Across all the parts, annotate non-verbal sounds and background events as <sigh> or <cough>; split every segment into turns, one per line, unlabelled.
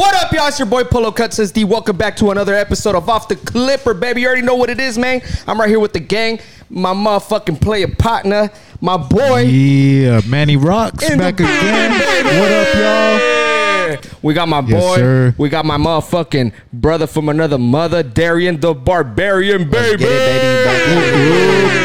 What up, y'all? It's your boy Polo Cut says D. Welcome back to another episode of Off the Clipper, baby. You already know what it is, man. I'm right here with the gang, my motherfucking player partner, my boy.
Yeah, Manny Rocks
in
back again. What up, y'all?
We got my
Yes,
boy.
sir.
We got my motherfucking brother from another mother, Darian the Barbarian, baby.
Let's get it, baby.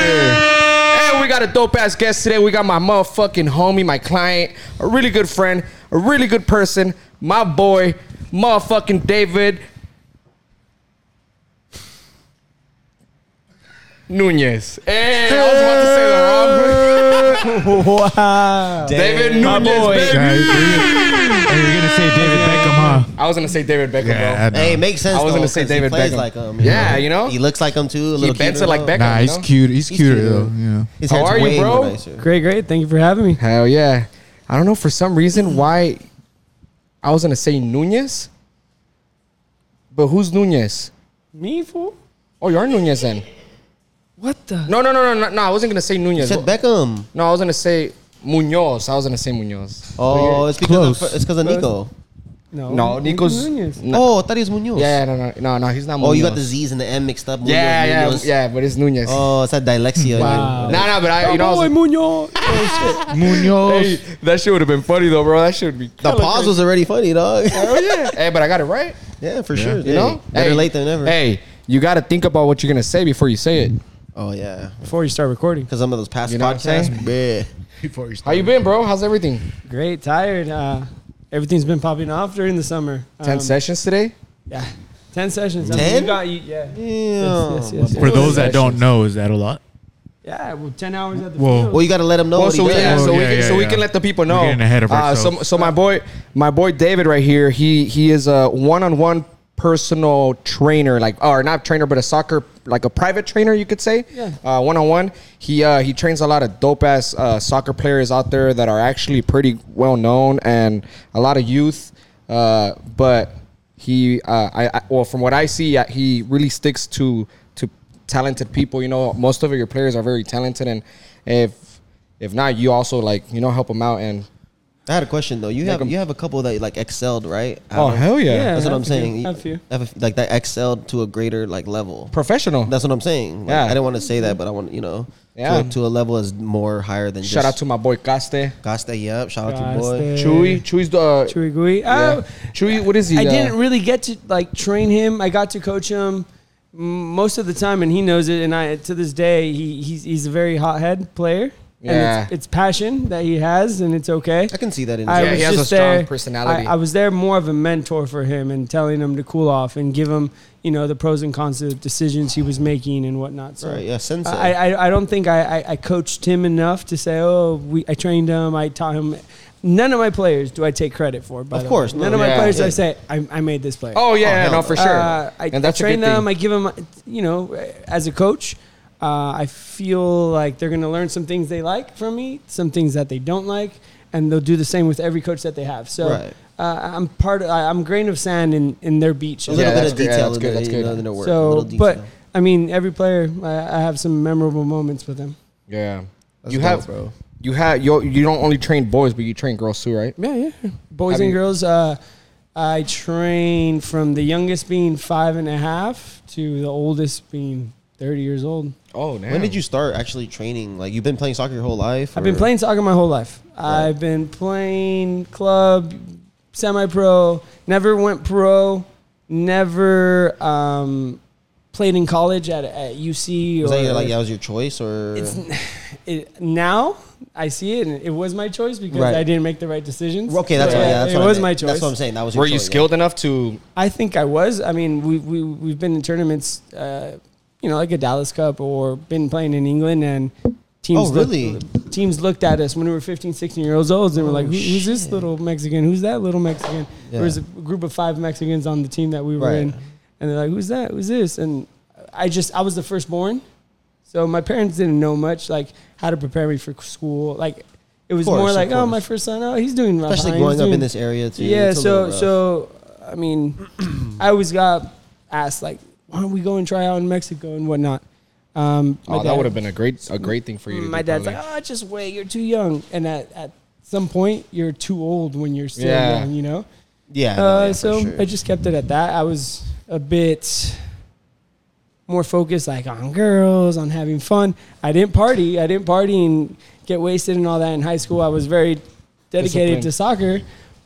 And we got a dope ass guest today. We got my motherfucking homie, my client, a really good friend, a really good person, my boy, motherfucking David Nunez. Hey, I was about to say the wrong word. <laughs>
wow.
David
My
Nunez,
boy.
baby.
Guys, hey, you're gonna say David Beckham, huh?
I was gonna say David Beckham,
Yeah,
bro.
I know.
Hey, it makes sense.
I was gonna say
'cause
David
he plays
Beckham.
like um, him.
Yeah, you know?
he looks like him too. A
He
little
bends
cuter,
it like
though.
Beckham.
Nah,
you
he's
know?
cute. He's,
He's
cuter
cute,
though.
though.
Yeah.
His
How
hair's
are you,
way
bro?
nicer.
Great, great. Thank you for having me.
Hell yeah. I don't know for some reason why I was gonna say Nunez. But who's Nunez?
Me, fool?
Oh, you are Nunez then.
What the?
No, no, no, no, no, no. I wasn't gonna say
You
Nunez.
said Beckham.
No, I was gonna say Munoz. I was gonna say Munoz.
Oh, it's because of, it's because of Nico.
No,
No, Nico's.
Nunez.
No.
Oh, I thought he was Munoz.
Yeah, no, no, no, no. He's not. Munoz.
Oh, you got the Z's and the M mixed up. Munoz,
Yeah, yeah,
Munoz.
yeah. But it's Nunez.
Oh, it's that dyslexia.
Wow.
No, no, but I, you know, I was
boy
like,
Munoz. <laughs> Oh,
Munoz.
hey, that shit would have been funny though, bro. That shit would be.
The pause was already funny, dog. <laughs>
Oh yeah. hey, but I got it right.
yeah, for sure.
You know,
better
Hey,
late than never.
Hey, you got to think about what you're gonna say before you say it.
Oh yeah.
Before you start recording.
because some of those past
You know
podcasts, yeah. <laughs>
Before you start.
How you been, bro? How's everything?
Great, tired. Uh, everything's been popping off during the summer.
Ten
Um,
sessions today.
Yeah. 10 sessions. I mean,
10?
You got, you, yeah.
Damn.
Yes, yes, yes,
For those that don't know, is that a lot?
Yeah, well, 10 hours at the
Whoa.
field.
Well, you got to let them know
Well,
what
so
he
we,
does.
yeah, so
Oh,
we
yeah,
can
yeah,
so we
yeah.
can let the people
We're
know.
getting ahead of
uh, so
ourselves.
so my boy my boy David right here. He he is a one on one personal trainer, like or not trainer, but a soccer like a private trainer, you could say.
Yeah.
Uh, one on one. He uh, he trains a lot of dope ass uh, soccer players out there that are actually pretty well known and a lot of youth. Uh, but he uh, I, I well from what I see, uh, he really sticks to to talented people. You know, most of your players are very talented, and if if not, you also like you know help them out and.
I had a question though. You
Make
have
'em-
you have a couple that like excelled, right?
Oh
Out of-
hell yeah!
Yeah.
That's what
have
I'm
a
saying.
few,
You
have a few.
have a- like that excelled to a greater like level.
Professional.
That's what I'm saying. Like,
Yeah.
I didn't want to say that, but I want you know,
Yeah.
to, to a level is more higher than
Shout out
just
to my boy Caste.
Costa. Yep. Shout out to my boy.
Caste.
Chewy. Chewy's the uh,
Chewy Gooey.
yeah.
Oh,
Chewy. What is he?
I
uh,
didn't really get to like train him. I got to coach him m- most of the time, and he knows it. And I, to this day, he, he's he's a very hothead player.
Yeah.
And it's, it's passion that he has, and it's okay.
I can see that in.
I
Yeah,
was
he has a strong
there.
personality.
I, I was there more of a mentor for him and telling him to cool off and give him, you know, the pros and cons of decisions he was making and whatnot. So
right. Yeah. Sensei.
I, I, I don't think I, I, I coached him enough to say, oh, we, I trained him, I taught him. None of my players do I take credit for. By
Of
the
course,
way.
no,
none of my
yeah.
players
Yeah.
I say I, I made this player.
Oh yeah,
Oh, hell
no
no.
for sure.
Uh, I,
and that's
I train
a good
them.
thing.
I give them, you know, as a coach, uh, I feel like they're going to learn some things they like from me, some things that they don't like, and they'll do the same with every coach that they have. So
Right.
uh, I'm part of. I- I'm grain of sand in, in their beach.
a
Yeah,
little bit of
good. Yeah,
detail.
that's good, that's
you
good.
know, in their work,
So, but I mean, every player, I, I have some memorable moments with them.
yeah.
That's
you
dope,
have,
bro.
you have, you you don't only train boys, but you train girls too, right?
Yeah, yeah. Boys
Have
and
you-
girls. Uh, I train from the youngest being five and a half to the oldest being 30 years old.
Oh, damn.
When did you start actually training? Like you've been playing soccer your whole life?
I've been
or-
playing soccer my whole life. I've been playing club, semi-pro. Never went pro. Never um, played in college at, at UC.
Was
or
that your, like that was your choice or?
it's <laughs> it, now I see it, and it was my choice because
Right.
I didn't make the right decisions.
okay, that's
So,
what. Yeah, that's
it
what I
was
meant.
my choice.
That's what I'm saying. That was. Your
Were you
choice,
skilled enough to?
I think I was. I mean, we we we've been in tournaments, uh, you know, like a Dallas Cup, or been playing in England, and teams.
Oh, really?
Looked, teams looked at us when we were 15, 16 years old, and were
Oh,
like, Who, "Who's this little Mexican? Who's that little Mexican?" There was a group of five Mexicans on the team that we were
Right.
in, and they're like, "Who's that? Who's this?" And I just I was the firstborn, so my parents didn't know much, like how to prepare me for school, like. It was
course,
more like, oh, my first son, oh, he's doing well.
Especially growing up in this area too.
yeah, so so I mean, <clears throat> I always got asked like, why don't we go and try out in Mexico and whatnot. Um,
Oh, that would have been a great a great thing for you. To
My dad's
probably.
like, oh, just wait, you're too young, and at, at some point you're too old when you're still
Yeah.
young, you know.
Yeah. no,
Uh,
yeah,
so
sure.
I just kept it at that. I was a bit more focused, like on girls, on having fun. I didn't party. I didn't party and get wasted and all that in high school. I was very dedicated to soccer,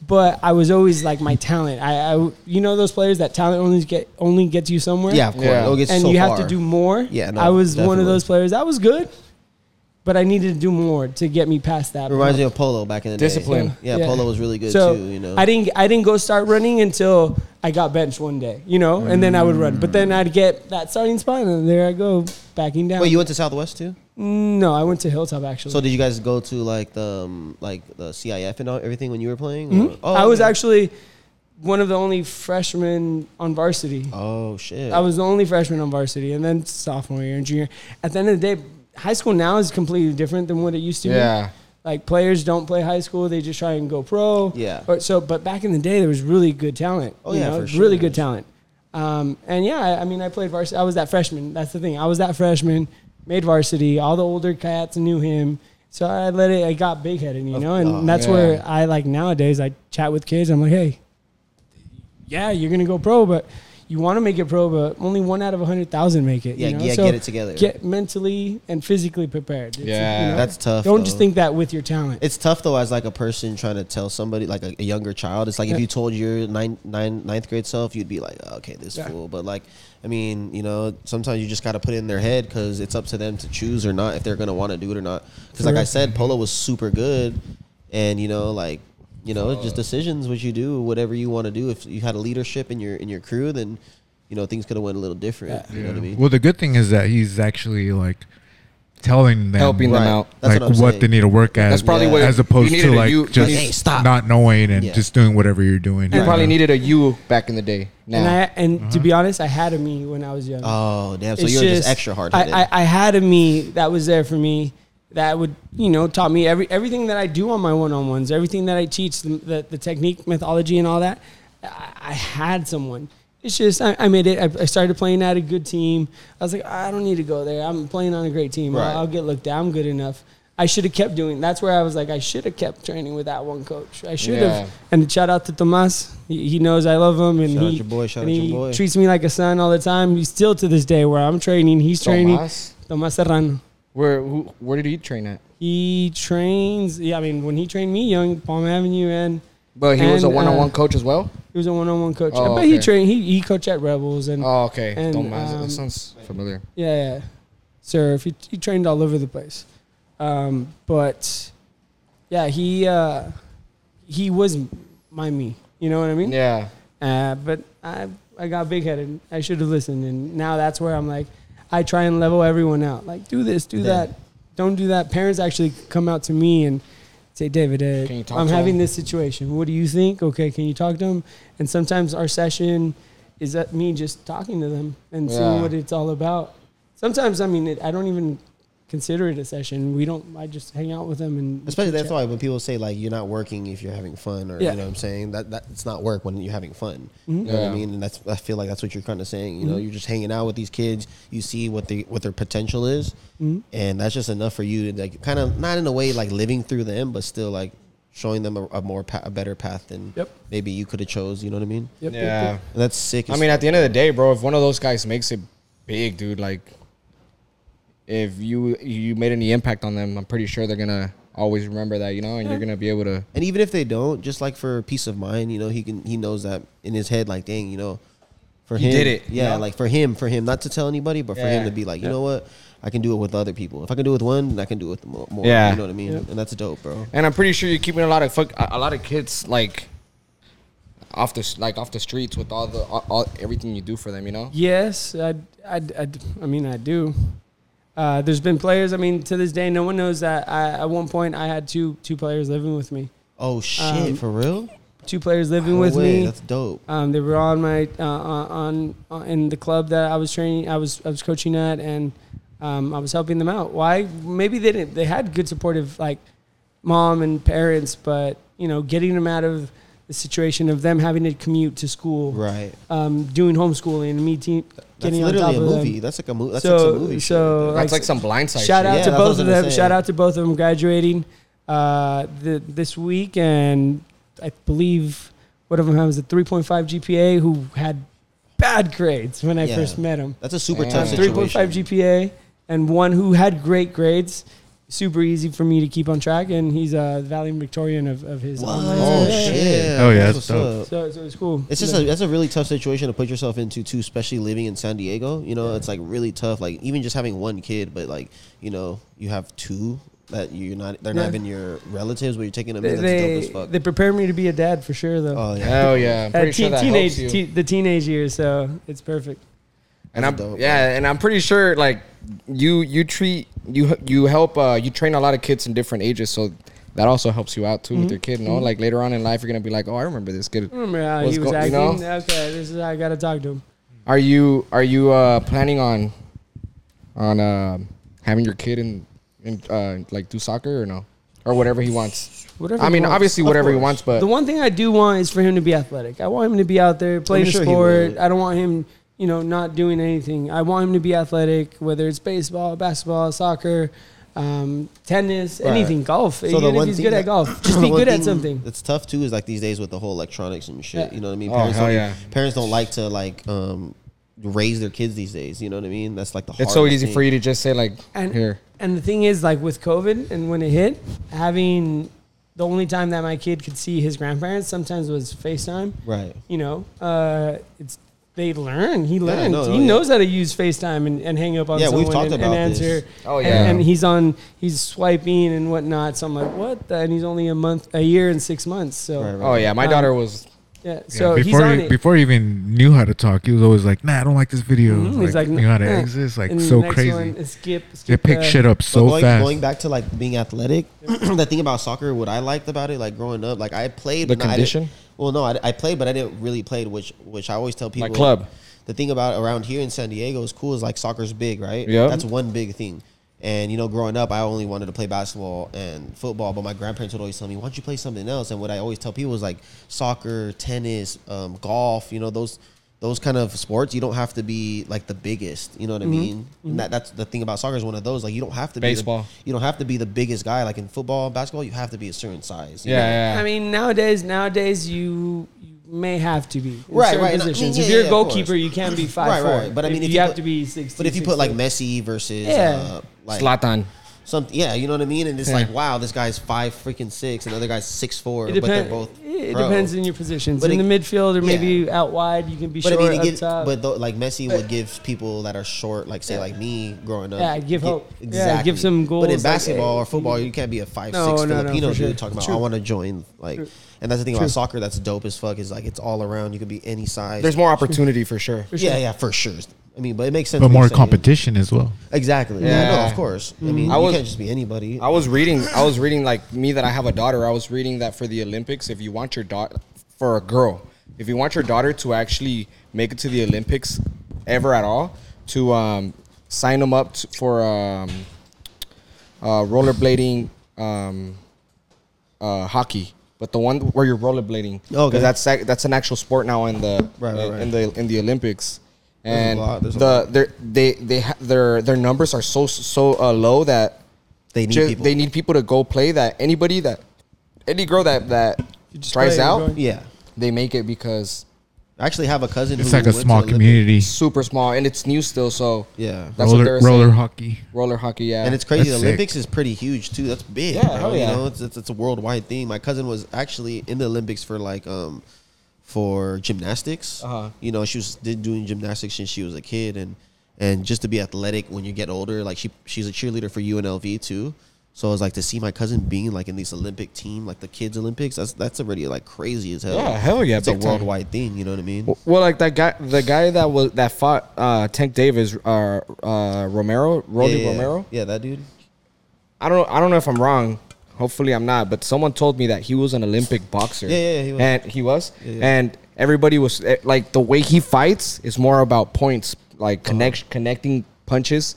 but I was always like my talent. I, I you know, those players that talent only get only gets you somewhere.
yeah, of course.
Yeah.
It'll get
and
so
you have to do more.
Yeah, no,
I was one of those players. That was good, but I needed to do more to get me past that.
Reminds me of Polo back in the
Discipline.
day. Yeah,
Yeah.
Polo was really good
so
too. You know.
I didn't I didn't go start running until I got benched one day, you know, and then I would run. But then I'd get that starting spot, and then there I go backing down.
Wait, you went to Southwest too?
no, I went to Hilltop actually.
So did you guys go to like the um, like the CIF and all, everything when you were playing?
Mhm.
Oh,
I was
okay.
actually one of the only freshmen on varsity.
Oh shit!
I was the only freshman on varsity, and then sophomore year and junior. At the end of the day, high school now is completely different than what it used to be.
Yeah.
Like players don't play high school; they just try and go pro.
Yeah.
Or, so, but back in the day, there was really good talent.
Oh,
you
yeah,
know,
for sure.
really good talent. Um, and yeah, I, I mean, I played varsity. I was that freshman. That's the thing. I was that freshman. Made varsity. All the older cats knew him. So I let it. I got big headed, you know, and
oh,
that's
yeah.
where I like nowadays. I chat with kids. I'm like, hey, yeah, you're gonna go pro, but you want to make it pro, but only one out of a hundred thousand make it.
yeah,
you know?
yeah.
So
get it together.
Get mentally and physically prepared. It's,
Yeah.
That's tough.
Don't
though.
just think that with your talent.
It's tough though, as like a person trying to tell somebody, like a, a younger child. It's like
Yeah.
if you told your nine, nine, ninth grade self, you'd be like, oh, "Okay, this
Yeah.
fool." But like, I mean, you know, sometimes you just got to put it in their head because it's up to them to choose or not if they're gonna want to do it or not. Because like I said, polo was super good, and you know, like, you know, it's just decisions what you do, whatever you want to do. If you had a leadership in your in your crew, then you know things could have went a little different.
Yeah.
You know what I mean?
Well, the good thing is that he's actually like telling them
Helping
Right.
them out.
That's
like
what I'm
what,
saying.
they need to work at.
That's probably
Yeah.
what
as
you
opposed
needed
to
a
like
you-
just
Hey, stop.
not knowing and
Yeah.
just doing whatever you're doing.
You
know?
probably needed a you back in the day.
And
Now.
I and
Uh-huh.
to be honest, I had a me when I was young.
Oh damn! So
It's
you're just, extra hard.
I, I, I had a me that was there for me that would you know taught me every everything that I do on my one on ones, everything that I teach, the, the, the technique, methodology, and all that. I, I had someone. It's just I, I made it. I, I started playing at a good team. I was like, I don't need to go there. I'm playing on a great team.
Right.
I'll, I'll get looked at. I'm good enough. I should have kept doing. That's where I was like, I should have kept training with that one coach. I should have.
Yeah.
And shout out to Tomas. He, he knows I love him, and
Shout out
he
your boy, shout
and
out your
he
boy.
treats me like a son all the time. He's still to this day where I'm training. He's training.
Tomas?
Tomas Serrano.
Where who, where did he train at?
He trains. Yeah, I mean, when he trained me young, Palm Avenue, and
But he was a
uh,
one-on-one coach as well.
he was a one-on-one coach.
Oh,
but he trained. He he coached at Rebels, and
Oh, okay.
and,
Tomas.
um,
that sounds familiar.
yeah, yeah. Surf. He, he trained all over the place. Um, but yeah, he uh, he was my me. You know what I mean?
Yeah.
Uh, but I I got big headed. I should have listened, and now that's where I'm like, I try and level everyone out. Like, do this, do
Yeah.
that, don't do that. Parents actually come out to me and say, David, uh,
Can you talk
I'm having
him?"
this situation. What do you think? Okay, can you talk to them? And sometimes our session is that me just talking to them and seeing what it's all about. Sometimes, I mean, it, I don't even consider it a session. We don't. I just hang out with them and
Especially that's
chit-chat.
why when people say like you're not working if you're having fun or
Yeah.
you know what I'm saying that that it's not work when you're having fun.
Mhm.
You know what
Yeah.
I mean? And that's I feel like that's what you're kind of saying. You know,
Mhm.
you're just hanging out with these kids. You see what they what their potential is,
Mhm.
and that's just enough for you to like kind of not in a way like living through them, but still like showing them a, a more pa- a better path than
Yep.
maybe you could have chose. You know what I mean?
Yep, yep,
Yeah.
yep.
And that's sick.
I mean, at the end of the day, bro, if one of those guys makes it big, dude, like if you you made any impact on them, I'm pretty sure they're gonna always remember that, you know, and you're gonna be able to.
And even if they don't, just like for peace of mind, you know, he can he knows that in his head, like, dang, you know, for
He
him,
did it, you
Yeah,
know?
like for him, for him, not to tell anybody, but for him to be like, you
Yeah.
know what, I can do it with other people. If I can do it with one, then I can do it with more. more
Yeah.
you know what I mean.
Yeah.
And that's dope, bro.
And I'm pretty sure you're keeping a lot of fuck, a a lot of kids like off the like off the streets with all the all, all everything you do for them, you know.
Yes, I, I, I, I mean, I do. Uh, there's been players. I mean, to this day, no one knows that. I, at one point, I had two two players living with me.
Oh shit,
Um,
for real?
Two players living with
way,
me.
That's dope.
Um, they were on my uh, on, on in the club that I was training. I was I was coaching at, and um, I was helping them out. Why? Maybe they didn't. They had good supportive like mom and parents, but you know, getting them out of the situation of them having to commute to school,
Right.
um, doing homeschooling, and me te-
That's
getting on
literally
top
a
of them.
movie. That's like a movie. That's
So-
like some movie.
so,
shit.
That's
Like,
like some blindside.
Shout
shit.
out
Yeah,
to
that's what I
both of them.
say.
Shout out to both of them graduating uh, the, this week, and I believe one of them has a 3.5 GPA who had bad grades when I
Yeah.
first met him.
That's a super
Damn.
tough
Three point five. GPA, and one who had great grades. Super easy for me to keep on track, and he's a valedictorian of, of his.
Whoa,
online
oh
school.
shit!
Oh, yeah,
That's
that's dope.
So, so it's cool.
It's just a that's a really tough situation to put yourself into too, especially living in San Diego. You know, it's like really tough. Like even just having one kid, but like you know, you have two that you're not. They're not even your relatives, but you're taking them
they,
in. That's
they,
dope as fuck.
they prepare me to be a dad for sure, though.
oh yeah.
Hell yeah, I'm
Uh,
pretty sure that
teenage,
helps you.
te- the teenage years, so it's perfect.
And I'm
dope,
yeah, and I'm pretty sure like you you treat you you help uh you train a lot of kids in different ages, so that also helps you out too
Mm-hmm.
with your kid. You know, like later on in life, you're gonna be like, oh, I remember this kid.
I remember how he was
go- you
acting.
know?
Okay, this is I gotta talk to him.
Are you are you uh planning on on uh, having your kid in in uh like do soccer or no or whatever he wants?
Whatever.
I mean,
wants.
obviously whatever he wants, but
the one thing I do want is for him to be athletic. I want him to be out there playing
sure
sport. I don't want him, you know, not doing anything. I want him to be athletic, whether it's baseball, basketball, soccer, um, tennis,
Right.
anything, golf.
So
Even if he's good
that-
at golf, <coughs> just be good at something.
It's tough too. Is like these days with the whole electronics and shit.
Yeah.
You know what I mean?
Oh,
Parents
hell
don't,
yeah.
Parents don't like to like um raise their kids these days. You know what I mean? That's like the.
it's so easy
thing.
for you to just say like
And-
here.
And the thing is, like with COVID and when it hit, having the only time that my kid could see his grandparents sometimes was FaceTime.
Right.
You know, uh, it's they learn. He learns.
no, no,
he
yeah.
knows how to use FaceTime and, and hang up on
Yeah,
someone
we've talked
and,
about
and
this.
answer.
Oh,
And-
yeah.
And, he's on. He's swiping and whatnot. So I'm like, what? The? And he's only a month, a year and six months. So
Right, right.
Oh yeah, my
Um,
daughter was
yeah.
Yeah,
So he's
before
on
he,
it.
before he even knew how to talk, he was always like, "Nah, I don't like this video."
Mhm.
Like,
He's like,
you know how to
"Nah."
exit. It's like
And
so
next
crazy.
one is skip.
They
skip
pick
uh,
shit up so
going,
fast.
going back to like being athletic, <clears throat> the thing about soccer, what I liked about it, like growing up, like I played
the
but not- I didn't-
condition.
Well, no, I, I played, but I didn't really play, which which I always tell people.
My club.
The thing about around here in San Diego is cool is like soccer's big, right?
Yeah.
That's one big thing. And you know, growing up, I only wanted to play basketball and football, but my grandparents would always tell me, "Why don't you play something else?" And what I always tell people is like soccer, tennis, um, golf. You know, those those kind of sports. You don't have to be like the biggest. You know what I mean? And that that's the thing about soccer is one of those. Like you don't have to
Baseball.
Be the, you don't have to be the biggest guy. Like in football, and basketball, you have to be a certain size. you know?
Yeah, yeah.
I mean, nowadays, nowadays you, you may have to be in
Right,
certain
right. And I mean,
positions.
yeah,
if you're
yeah,
a goalkeeper, you can't be five
Right,
four.
right. But I mean,
you,
if you
have
put-
to be six.
But if you put like Messi versus
Yeah.
uh, like
Zlatan.
Something, yeah, you know what I mean. And it's
Yeah.
like, wow, this guy's five freaking six, and the other guy's six four,
it
but they're
depends.
both.
It
pro.
depends on your positions.
But
in
it-
the midfield or
yeah.
maybe out wide, you can be
But I
short
mean, it
up
gives,
top.
but though, like Messi
But-
would give people that are short, like say like me growing up,
Yeah, give
gi-
hope. Yeah, give some goals.
But
in
basketball
hey,
or eh, football, you can't be a five
No,
six
no, no,
Filipino
for sure.
dude talking about
True.
I want to join. Like,
True.
and that's the thing
True.
about soccer that's dope as fuck is like it's all around. You could be any size.
There's more opportunity for sure.
For sure.
yeah, yeah, for sure. I mean, but it makes sense.
but more competition as well.
Exactly. Yeah. no, of course.
Mm-hmm.
I mean,
I
you
was-
can't just be anybody.
I was reading. I was reading like me that I have a daughter. I was reading that for the Olympics, if you want your daughter for a girl, if you want your daughter to actually make it to the Olympics ever at all, to um, sign them up t- for um, uh, rollerblading, um, uh, hockey. But the one where you're rollerblading,
Okay.
because that's that's an actual sport now in the
Right, right,
in,
right.
in the in the Olympics.
There's a
And
lot, there's a
the their- they they ha- their their numbers are so so uh, low that
They need
ju-
people.
they need people to go play that anybody that any girl that that
just
tries
play,
out
going-
yeah.
they make it because
I actually have a cousin.
It's
who
like a
went to
small
Olympic-
community.
super small and it's new still so
Yeah.
That's what they
roller
were
roller
saying.
hockey.
roller hockey yeah
And it's crazy.
That's
the
sick.
Olympics is pretty huge too. That's big.
Yeah,
bro.
hell
You
yeah.
know, it's, it's it's a worldwide thing. My cousin was actually in the Olympics for like um for gymnastics.
Uh-huh.
You know, she was did doing gymnastics since she was a kid, and and just to be athletic when you get older. Like she she's a cheerleader for UNLV too. So I was like to see my cousin being like in this Olympic team, like the kids Olympics. That's that's already like crazy as hell.
Yeah, hell yeah,
It's a
big time.
worldwide thing. You know what I mean?
well like that guy the guy that was that fought uh Tank Davis uh uh Romero Rolly
yeah, yeah,
Romero
Yeah, that dude.
I don't I don't know if I'm wrong hopefully I'm not but someone told me that he was an Olympic boxer
Yeah, yeah, yeah, he was.
and he was
Yeah, yeah.
and everybody was eh, like the way he fights is more about points like
Uh-huh.
connect connecting punches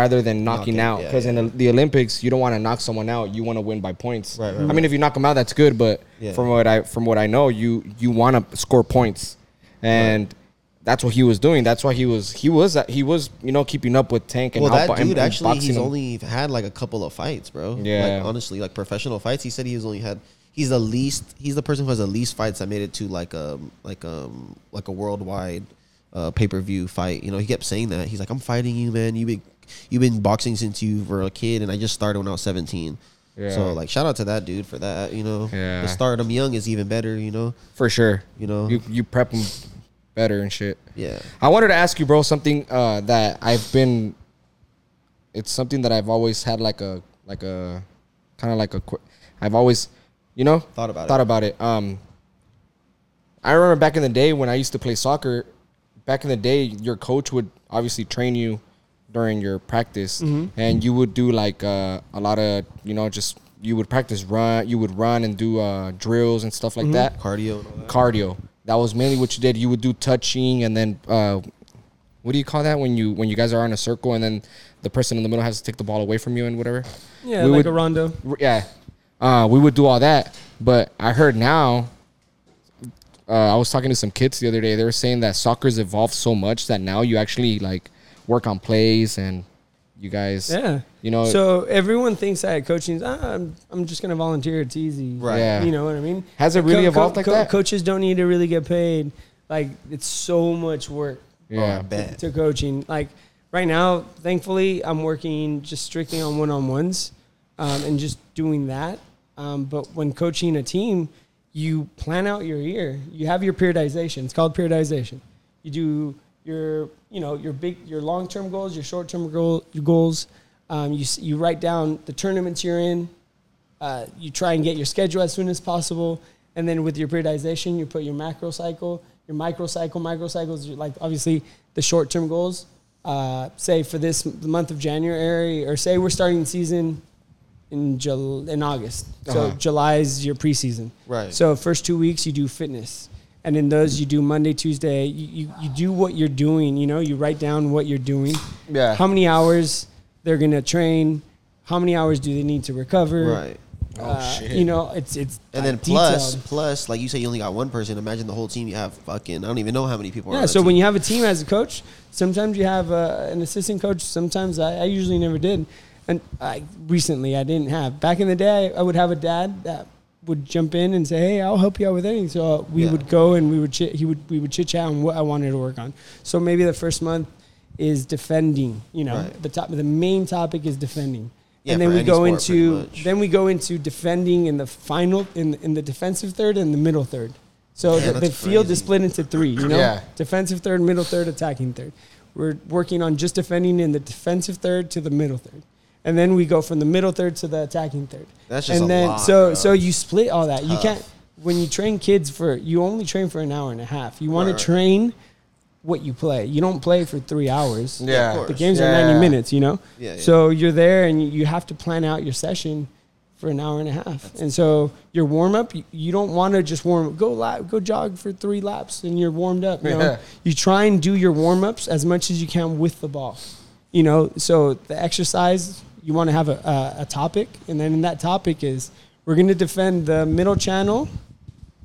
rather than knocking out because
yeah.
in the, the Olympics you don't want to knock someone out you want to win by points
Right, right,
I mean if you knock them out that's good but
Yeah.
from what I from what I know you you want to score points and that's what he was doing that's why he was he was he was you know keeping up with Tank and
Well, that
outbo- and-
dude
and
actually, he's
him.
only had like a couple of fights, bro.
Yeah.
Like honestly, like professional fights. He said he's only had he's the least. He's the person who has the least fights that made it to like um like um like a worldwide uh, pay per view fight. You know, he kept saying that. He's like, I'm fighting you, man. You've been you've been boxing since you were a kid, and I just started when I was 17.
Yeah.
So like, shout out to that dude for that. You know,
Yeah.
the stardom young is even better. You know,
for sure.
you know,
You you prep them better and shit.
yeah.
I wanted to ask you, bro, something uh, that I've been. It's something that I've always had like a like a kind of like a. I've always, you know,
Thought about it.
thought about it. Um, I remember back in the day when I used to play soccer. Back in the day, your coach would obviously train you during your practice, and you would do like uh, a lot of you know just you would practice run. You would run and do uh, drills and stuff like that
Cardio. And all that.
cardio. That was mainly what you did. You would do touching, and then uh, what do you call that when you when you guys are in a circle, and then the person in the middle has to take the ball away from you and whatever.
Yeah,
We
like
would-
a rondo.
Yeah, uh, we would do all that. But I heard now. Uh, I was talking to some kids the other day. They were saying that soccer's evolved so much that now you actually like work on plays and you guys,
Yeah.
you know,
So everyone thinks that coaching is, ah, I'm, I'm just going to volunteer. It's easy.
Right.
Yeah.
You know what I mean?
Has it really evolved like that?
Coaches don't need to really get paid. Like, it's so much work
Oh, I
yeah,
bet.
to coaching. Like, right now, thankfully, I'm working just strictly on one on ones um, and just doing that. Um, but when coaching a team, you plan out your year. You have your periodization. It's called periodization. You do your, you know, your big, your long term goals, your short term goal, your goals. Um, you you write down the tournaments you're in. Uh, you try and get your schedule as soon as possible, and then with your periodization, you put your macro cycle, your micro cycle. Micro cycles, are like obviously the short term goals. Uh, say for this the month of January, or say we're starting season in Jul- in August. So
Uh-huh.
July is your preseason.
Right.
So first two weeks you do fitness, and in those you do Monday, Tuesday. You, you, you do what you're doing. You know, you write down what you're doing.
Yeah.
How many hours they're gonna train? How many hours do they need to recover?
Right.
Oh,
Uh,
shit.
You know, it's it's
And then plus,
detailed.
plus, like you say, you only got one person. Imagine the whole team. You have fucking. I don't even know how many people. are
Yeah. So
that
when you have a team as a coach, sometimes you have uh, an assistant coach. Sometimes I, I usually never did, and I recently I didn't have. Back in the day, I would have a dad that would jump in and say, "Hey, I'll help you out with anything." So uh, we
Yeah.
would go and we would chit, he would we would chit chat on what I wanted to work on. So maybe the first month is defending. You know,
Right.
the top the main topic is defending.
Yeah,
and then we go into then we go into defending in the final in in the defensive third and the middle third. So
Damn,
the, the field is split into three. You know,
Yeah.
defensive third, middle third, attacking third. We're working on just defending in the defensive third to the middle third, and then we go from the middle third to the attacking third.
That's just
and
a
then
lot,
so
bro.
so you split all that. You can't when you train kids for you only train for an hour and a half. You want
Right,
to train what you play. You don't play for three hours.
Yeah.
The games are 90 minutes, you know?
Yeah, yeah.
So you're there and you, have to plan out your session for an hour and a half. and so your warm up, you, you don't want to just warm go lap, go jog for three laps and you're warmed up. You, know?
Yeah.
you try and do your warm ups as much as you can with the ball. You know, so the exercise, you want to have a, a, a topic. And then in that topic is we're going to defend the middle channel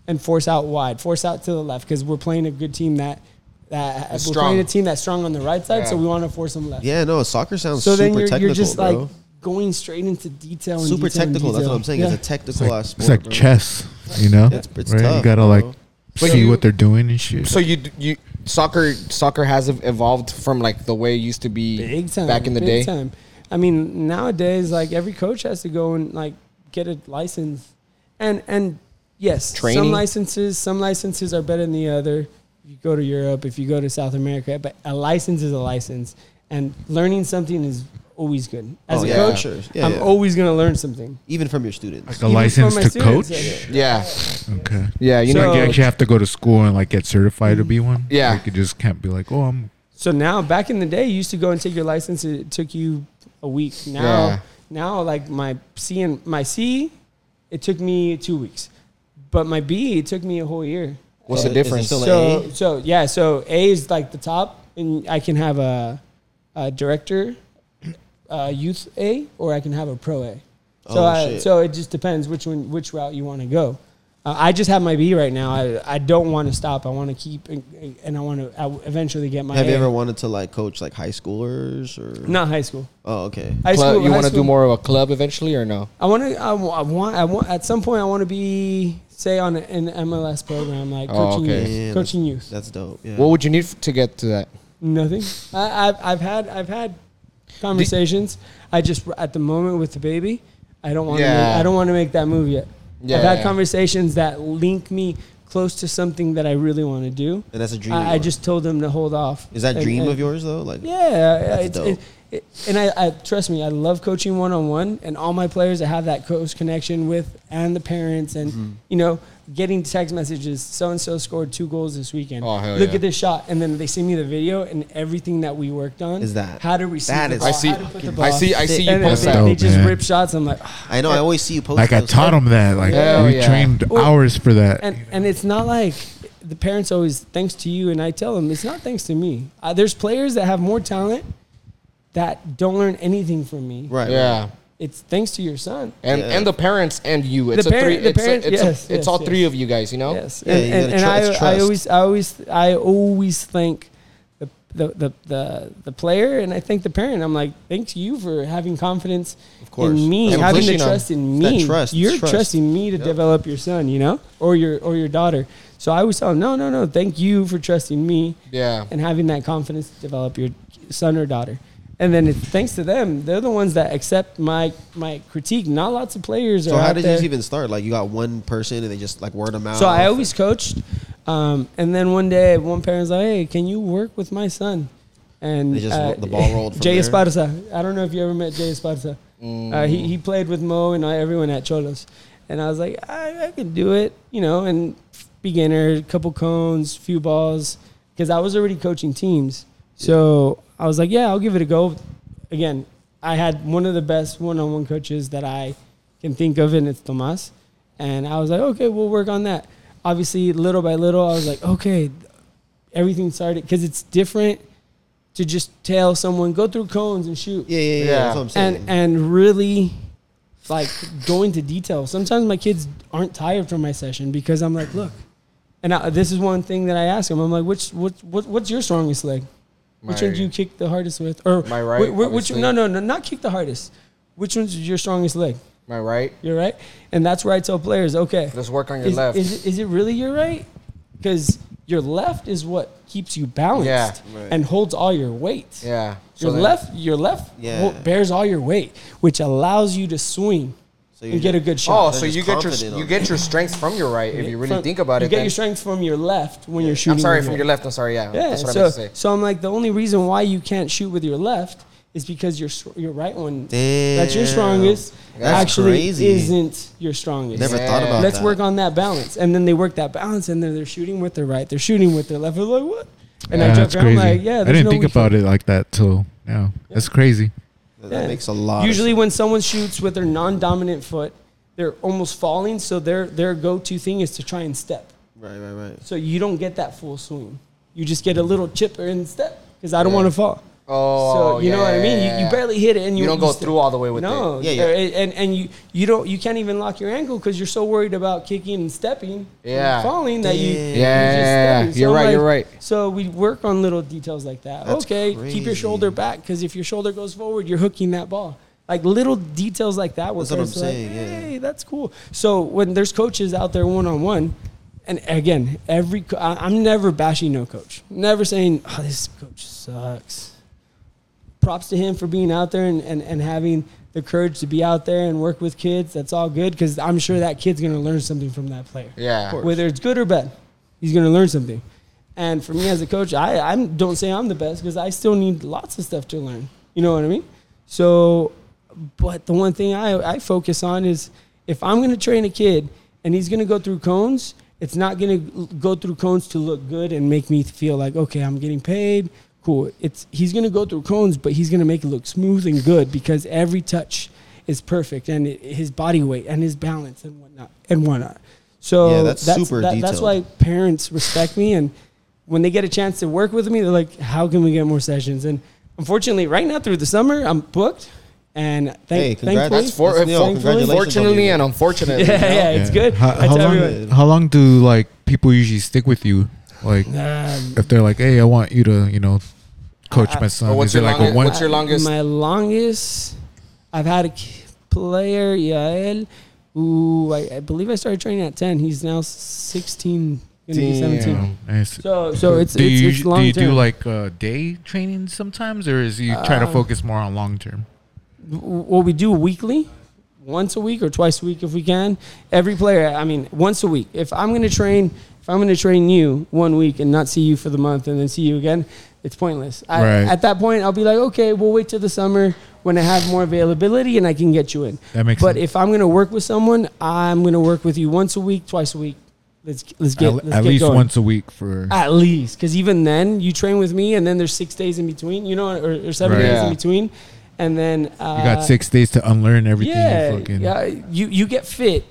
and force out wide, force out to the left because we're playing a good team that. That we're
strong.
playing a team that's strong on the right side, so we want to force them left.
Yeah, no, soccer sounds
So
super
then you're,
technical,
you're just
bro.
like going straight into detail. And
super
detail and
technical. That's what I'm saying.
Yeah.
It's a
It's
technical
like,
sport.
it's like
bro.
chess, you know?
It's, it's
right?
tough.
you gotta
bro.
like
But
see
you-
what they're doing and shit.
So you you soccer soccer has evolved from like the way it used to be
big time
back in the
big
day.
Time. I mean, nowadays, like every coach has to go and like get a license, and and yes,
Training?
some licenses some licenses are better than the other. If you go to Europe, if you go to South America, but a license is a license, and learning something is always good. As
Oh,
a
yeah,
coach,
sure. Yeah,
I'm
yeah.
always gonna learn something.
Even from your students.
like a
Even
license
from my
to coach.
students,
Yeah,
Okay.
yeah. You
So-
know,
like you actually have to go to school and like get certified to be mm-hmm. one.
Yeah.
Like you just can't be like, oh, I'm.
So now, back in the day, you used to go and take your license. It took you a week. Now,
Yeah.
now, like my C and my C, it took me two weeks, but my B, it took me a whole year.
what's
Is
the
it- is it
difference?
So, so yeah, so A is like the top, and I can have a, a director, uh, youth A, or I can have a pro A. So,
Oh,
I,
shit.
so it just depends which one, which route you want to go. Uh, I just have my B right now. I, I don't want to stop. I want to keep and, and I want to I eventually get my.
Have you ever wanted to like coach like high schoolers or?
Not high school.
Oh, okay.
High
Club-
school.
you want to do more of a club eventually or no?
I want to. I, I want. I want. At some point, I want to be say on an MLS program like
Oh,
coaching
okay.
youth.
Yeah,
coaching youth.
That's dope. Yeah.
What would you need f- to get to that?
Nothing. I, I've I've had I've had conversations. I just at the moment with the baby, I don't want to.
Yeah.
I don't want to make that move yet.
Yeah,
I've had
yeah.
conversations that link me close to something that I really want to do.
and that's a dream.
I, I just told them to hold off.
is that
And-
dream
and-
of yours though? Like
Yeah,
That's
it's,
dope.
it, it, and I, I trust me. I love coaching one on one, and all my players I have that close connection with, and the parents, and
Mm-hmm.
you know, getting text messages. So and so scored two goals this weekend.
Oh, hell
Look
yeah.
at this shot, and then they send me the video and everything that we worked on.
Is that-
how to receive?
that
the
is
ball,
I see.
how to put the
I see. I see you
And
post
they,
that.
they
Dope,
just
man.
rip shots. I'm like,
I know. I always see you post.
Like I taught them that. Like
Hell
we
yeah.
trained
Well,
hours for that.
and and it's not like the parents always thanks to you and i tell them it's not thanks to me uh, there's players that have more talent that don't learn anything from me
Right.
Yeah.
right.
It's thanks to your son
And
Yeah.
and the parents and you. It's
The
a
parent-
three. It's,
parent-
a, it's,
yes,
a, it's
yes,
all
yes.
three of you guys. You know.
yes
Yeah,
and, and, and
tru-
I, I always i always i always thank the, the, the, the, the player and I thank the parent. I'm like, thanks you for having confidence
Of course.
in me,
And
having the
pushing 'em.
trust in me.
trust,
You're
trust.
trusting me to
Yep.
develop your son, you know, or your or your daughter. So I always tell them, no, no, no. Thank you for trusting me
Yeah.
and having that confidence to develop your son or daughter. And then it's thanks to them. They're the ones that accept my my critique. Not lots of players
So
are
how did
there.
you even start? Like you got one person and they just like word them out.
So I always coached, um, and then one day one parent's like, "Hey, can you work with my son?" And
They just-
uh,
the ball rolled from
Jay? Esparza. I don't know if you ever met Jay Esparza. Uh, he he played with Mo and everyone at Cholos, and I was like, I, I could do it, you know, and beginner, couple cones, few balls, because I was already coaching teams. So I was like, yeah, I'll give it a go. Again, I had one of the best one-on-one coaches that I can think of, and it's Tomas. And I was like, okay, we'll work on that. Obviously, little by little, I was like, okay, everything started because it's different to just tell someone go through cones and shoot
Yeah, yeah, yeah.
Yeah.
That's what I'm saying.
and and really like go into detail. Sometimes my kids aren't tired from my session because I'm like, look, and I, this is one thing that I ask them. I'm like, which what, what what's your strongest leg? Which one do you kick the hardest with? Or
My right,
whi- whi- which no no no not kick the hardest. Which one's your strongest leg?
Am I right?
You're right, and that's where I tell players, okay,
Let's work on your
is,
left.
Is, it- is it really your right? Because your left is what keeps you balanced
Yeah.
Right.
and holds all your weight.
yeah. So
Your
then-
left, your left
Yeah.
bears all your weight, which allows you to swing
so
and get a good shot.
Oh,
shot.
so you get your you get your strength from your right if you really
From-
think about it.
you get
then.
your strength from your left when you're shooting.
I'm sorry from
your-
your left. I'm sorry. Yeah.
Yeah,
That's what
so
I meant to say.
so I'm like the only reason why you can't shoot with your left is because your str- your right one
Damn.
that's your strongest
That's
actually
crazy.
isn't your strongest.
Never
Yeah.
thought about it.
Let's
that.
work on that balance, and then they work that balance, and then they're shooting with their right, they're shooting with their left. I'm like what? And I
yeah,
joke
that's
around
crazy.
like, yeah,
I
there's
didn't
no
think
weak
about it like that till now. That's crazy.
That
Yeah.
makes a lot. of
Usually,
sense.
when someone shoots with their non-dominant foot, they're almost falling. So their their go-to thing is to try and step.
right, right, right.
So you don't get that full swing. You just get a little chipper and step because I don't
Yeah.
want to fall.
Oh,
so you know what I mean. You, you barely hit it, and you,
You don't go through all the way with
no,
it.
No, yeah,
yeah. And and you you don't you can't even lock your ankle because you're so worried about kicking and stepping,
Yeah.
and falling that you
Yeah,
just stepping. So
you're right,
like-
you're right.
So we work on little details like that.
That's
okay, keep your shoulder back because if your shoulder goes forward, you're hooking that ball. Like little details like that.
That's what I'm
are like,
saying, yeah.
Hey, that's cool. So when there's coaches out there one on one, and again, every co- I- I'm never bashing no coach. Never saying, "Oh, this coach sucks." Props to him for being out there and, and, and having the courage to be out there and work with kids. That's all good because I'm sure that kid's gonna learn something from that player
Yeah.
whether it's good or bad, he's going to learn something. And for me as a coach, I I don't say I'm the best because I still need lots of stuff to learn. You know what I mean? So, but the one thing I, I focus on is if I'm going to train a kid and he's going to go through cones, it's not going to go through cones to look good and make me feel like okay, I'm getting paid. Cool. It's he's going to go through cones, but he's going to make it look smooth and good because every touch is perfect and it, his body weight and his balance and whatnot and whatnot. So
Yeah, that's super
that- That's why parents respect me, and when they get a chance to work with me, they're like, "How can we get more sessions?" And unfortunately, right now through the summer, I'm booked, And thank,
Hey, congrats.
thankfully,
That's for,
That's Neil.
for-
Congratulations
fortunately and unfortunately. <laughs>
yeah,
you know?
yeah, it's good.
How, how long?
everyone.
How long do like people usually stick with you? Like
Um,
if they're like, "Hey, I want you to, you know, coach
I-
my son."
What's
Is it
your
like a
longest-
one?
what's your longest-
My longest, I've had a player, Yael, who I, I believe I started training at 10. He's now 16, gonna be 17.
Damn.
Nice.
So, so it's,
do
it's,
you
it's long
do you do like uh, day training sometimes, or is you try to
Uh,
focus more on long term?
what we do weekly, once a week or twice a week if we can. Every player, I mean, once a week. If I'm going to train, if I'm going to train you one week and not see you for the month and then see you again, it's pointless. I,
Right.
At that point, I'll be like, okay, we'll wait till the summer when I have more availability and I can get you in.
That makes
But
sense.
if I'm going to work with someone, I'm going to work with you once a week, twice a week. Let's let's get
at,
let's
at
get
least
going.
once a week for.
At least, because even then, you train with me, and then there's six days in between, you know, or, or seven
Right.
days
Yeah.
in between, and then uh,
you got six days to unlearn everything.
Yeah,
you fucking,
yeah. You you get fit,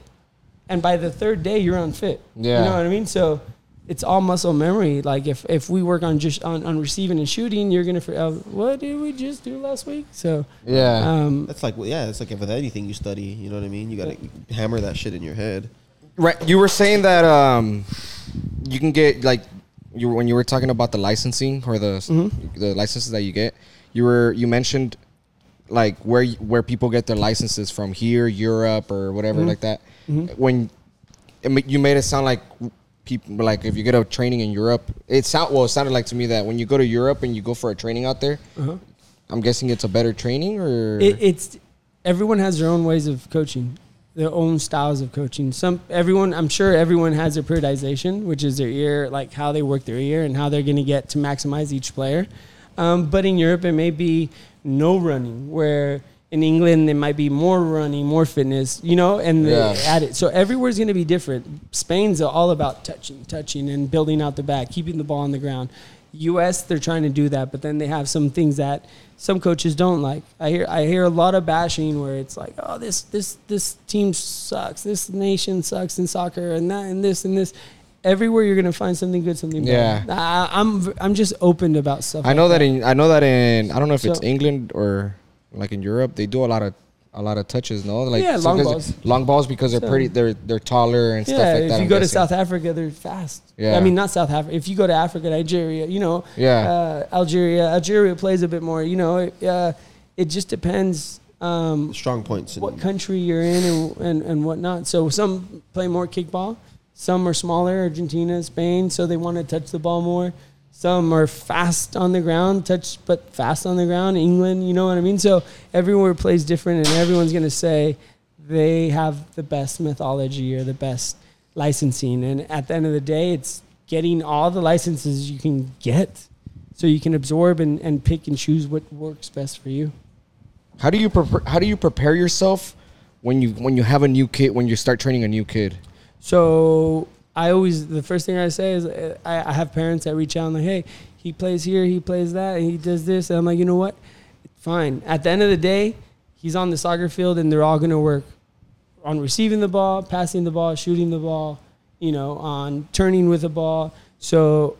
and by the third day, you're unfit.
Yeah.
you know what I mean. So it's all muscle memory. Like if if we work on just on, on receiving and shooting, you're gonna forget what did we just do last week. So
Yeah.
um,
That's like yeah, it's like with anything you study. You know what I mean? You gotta hammer that shit in your head.
Right. You were saying that um, you can get like you when you were talking about the licensing or the
Mm-hmm.
the licenses that you get. You were you mentioned like where where people get their licenses from here, Europe, or whatever
Mm-hmm.
like that. When it, ma- you made it sound like people like if you get a training in Europe, it sound well. It sounded like to me that when you go to Europe and you go for a training out there,
uh-huh.
I'm guessing it's a better training or
it, it's everyone has their own ways of coaching their own styles of coaching some everyone i'm sure everyone has their periodization which is their ear like how they work their ear and how they're going to get to maximize each player um, but in europe it may be no running where in england it might be more running more fitness you know and they
Yeah.
add it so everywhere's going to be different spain's all about touching touching and building out the back keeping the ball on the ground us they're trying to do that but then they have some things that some coaches don't like. I hear I hear a lot of bashing where it's like, oh, this this this team sucks, this nation sucks in soccer, and that and this and this. Everywhere you're gonna find something good, something bad.
Yeah.
I, I'm I'm just open about stuff.
I
like
know that in I know that in I don't know if it's England or like in Europe they do a lot of a lot of touches. No, like
Yeah,
so
long
'cause-
balls.
long balls because they're
So-
pretty. They're they're taller and stuff like
if
that.
If you
I'm
go to. South Africa, they're fast.
Yeah.
I mean not South Africa. If you go to Africa, Nigeria, you know,
Yeah.
uh, Algeria, Algeria plays a bit more. You know, it, uh, it just depends. Um,
Strong points.
what
and-
country you're in and, and, and whatnot. So some play more kickball. Some are smaller, Argentina, Spain, so they want to touch the ball more. Some are fast on the ground, touch but fast on the ground. England, you know what I mean. So everywhere plays different, and everyone's gonna say they have the best mythology or the best licensing. And at the end of the day, it's getting all the licenses you can get, so you can absorb and, and pick and choose what works best for you.
How do you prepare, how do you prepare yourself when you when you have a new kid when you start training a new kid?
So I always the first thing I say is uh, I, I have parents that reach out and like, hey, he plays here, he plays that, and he does this, and I'm like, you know what? Fine. At the end of the day, he's on the soccer field, and they're all gonna work on receiving the ball, passing the ball, shooting the ball, you know, on turning with the ball. So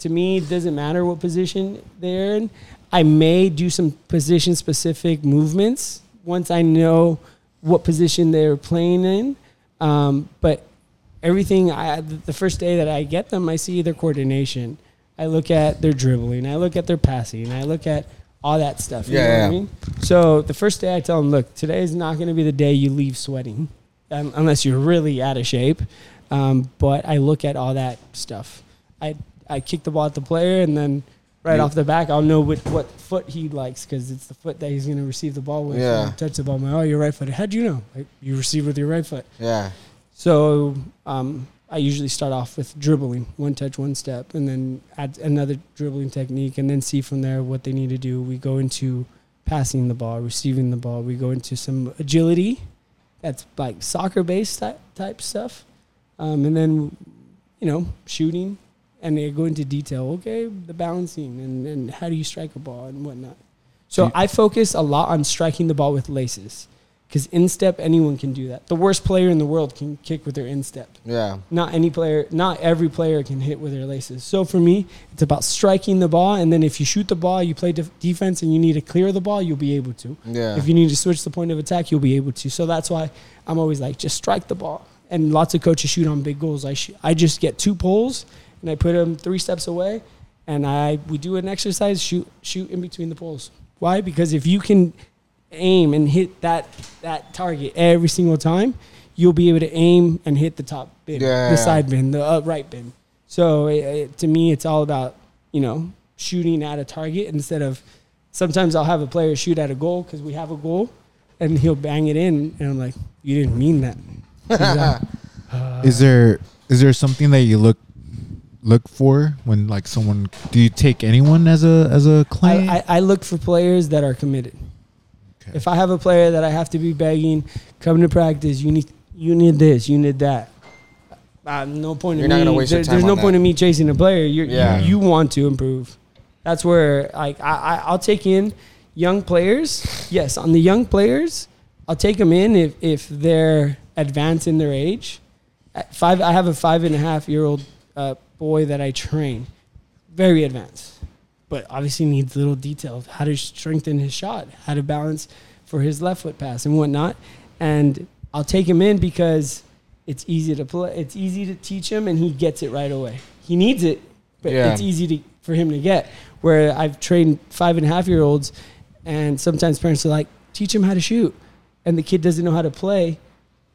to me, it doesn't matter what position they're in. I may do some position specific movements once I know what position they're playing in. Um, but everything, I, the first day that I get them, I see their coordination. I look at their dribbling. I look at their passing. I look at all that stuff. You
Yeah,
know what
yeah.
I mean? So the first day I tell them, look, today is not going to be the day you leave sweating, um, unless you're really out of shape. Um, but I look at all that stuff. I I kick the ball at the player, and then right
You-
off the back, I'll know what, what foot he likes because it's the foot that he's going to receive the ball with.
Yeah.
Touch the ball. Like, oh, you're right footed. How'd you know? Like, you receive with your right foot.
Yeah.
So um, I usually start off with dribbling, one touch, one step, and then add another dribbling technique, and then see from there what they need to do. We go into passing the ball, receiving the ball. We go into some agility, that's like soccer based type, type stuff, um, and then you know shooting, and they go into detail. Okay, the balancing and, and how do you strike a ball and whatnot. So I focus a lot on striking the ball with laces because instep anyone can do that. The worst player in the world can kick with their instep.
Yeah.
Not any player, not every player can hit with their laces. So for me, it's about striking the ball, and then if you shoot the ball, you play def- defense, and you need to clear the ball, you'll be able to.
Yeah.
If you need to switch the point of attack, you'll be able to. So that's why I'm always like, just strike the ball. And lots of coaches shoot on big goals. I sh- I just get two poles and I put them three steps away, and I we do an exercise shoot shoot in between the poles. Why? Because if you can aim and hit that that target every single time, you'll be able to aim and hit the top bin,
Yeah.
the side bin, the uh, right bin. So it, it, to me, it's all about you know shooting at a target instead of. Sometimes I'll have a player shoot at a goal because we have a goal, and he'll bang it in, and I'm like, "You didn't mean that." Like, <laughs>
is there is there something that you look look for when like someone do you take anyone as a as a client?
I, I, I look for players that are committed.
Okay.
If I have a player that I have to be begging, come to practice, you need you need this, you need that. Uh, no point
You're
in
not
me.
gonna waste your
there- there's no
that.
point in me chasing a player. You're,
Yeah.
you you want to improve. That's where like I, I I'll take in young players. Yes, on the young players, I'll take them in if if they're advanced in their age. At five, I have a five and a half year old uh, boy that I train, very advanced, but obviously needs little details how to strengthen his shot, how to balance for his left foot pass and whatnot. And I'll take him in because it's easy to play. It's easy to teach him, and he gets it right away. He needs it, but
Yeah.
it's easy to, for him to get. Where I've trained five and a half year olds, and sometimes parents are like, teach him how to shoot, and the kid doesn't know how to play.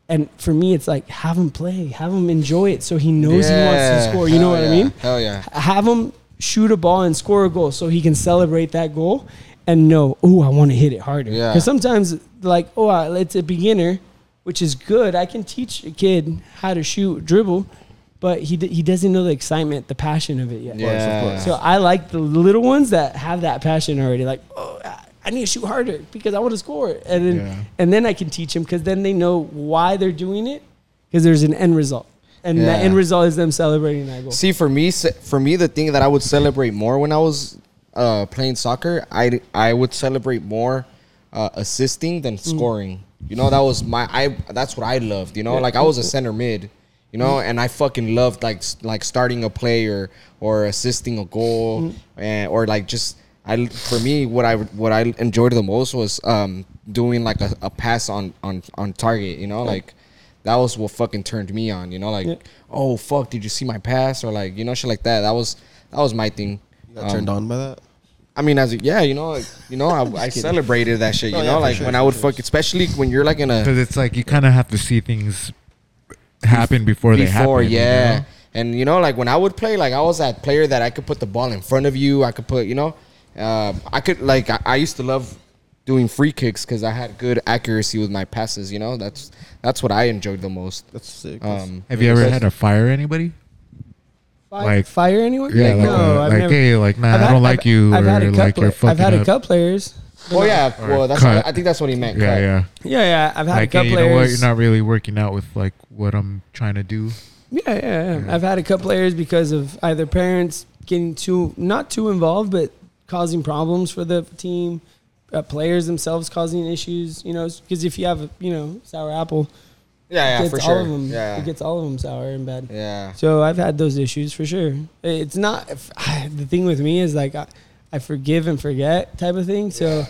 And for me, it's like have him play, have him enjoy it, so he knows he wants to score. You know
Hell
what I mean?
Hell yeah.
have him shoot a ball and score a goal so he can celebrate that goal and know, oh, I want to hit it harder.
Yeah.
Because sometimes, like, oh, it's a beginner, which is good. I can teach a kid how to shoot, dribble, but he, d- he doesn't know the excitement, the passion of it yet.
Yeah.
So I like the little ones that have that passion already. Like, oh, I- I need to shoot harder because I want to score, and then
Yeah.
and then I can teach them because then they know why they're doing it because there's an end result, and that end result is them celebrating that goal.
See, for me, for me, the thing that I would celebrate more when I was uh, playing soccer, I I would celebrate more uh, assisting than scoring. You know, that was my I. That's what I loved. You know, like I was a center mid. You know, and I fucking loved like like starting a play or or assisting a goal, and or like just. I, for me, what I what I enjoyed the most was um, doing like a, a pass on, on on target. You know, like that was what fucking turned me on. You know, like
Yeah.
oh fuck, did you see my pass or like you know shit like that. That was that was my thing.
You got turned
Um,
on by that?
I mean, as a, yeah, you know, like, you know, I, <laughs> I celebrated that shit. You
Oh,
know,
for
like
sure,
when I would
sure.
fuck, especially when you're like in a
Because it's like you kind of have to see things happen before, they happen.
before,
you
yeah.
know?
And you know, like when I would play, like I was that player that I could put the ball in front of you. I could put, you know, uh, I could like I, I used to love doing free kicks because I had good accuracy with my passes. You know, that's that's what I enjoyed the most.
That's sick.
Um,
Have you ever had to fire anybody?
Fire,
Like-
fire anyone?
Yeah, like,
no,
uh,
I've
like
never.
hey, like nah,
I've
I
had-
don't like
I've-
you,
I've
or
had a
like
couple.
you're fucking
I've had a
up.
couple players.
Oh yeah,
Or
well that's
cut.
I think that's what he meant.
Yeah,
cut.
yeah.
Yeah, yeah. I've had
Like
a couple
hey, you know what?
players.
You're not really working out with like what I'm trying to do.
Yeah, yeah, yeah.
Yeah.
I've had a couple players because of either parents getting too not too involved, but causing problems for the team. Uh, players themselves causing issues. You know, because if you have a you know sour apple,
Yeah,
it
yeah,
gets
for
all
sure.
of them.
Yeah,
It gets all of them sour and bad.
yeah.
So I've had those issues for sure. It's not <sighs> the thing with me is like I, I forgive and forget type of thing. So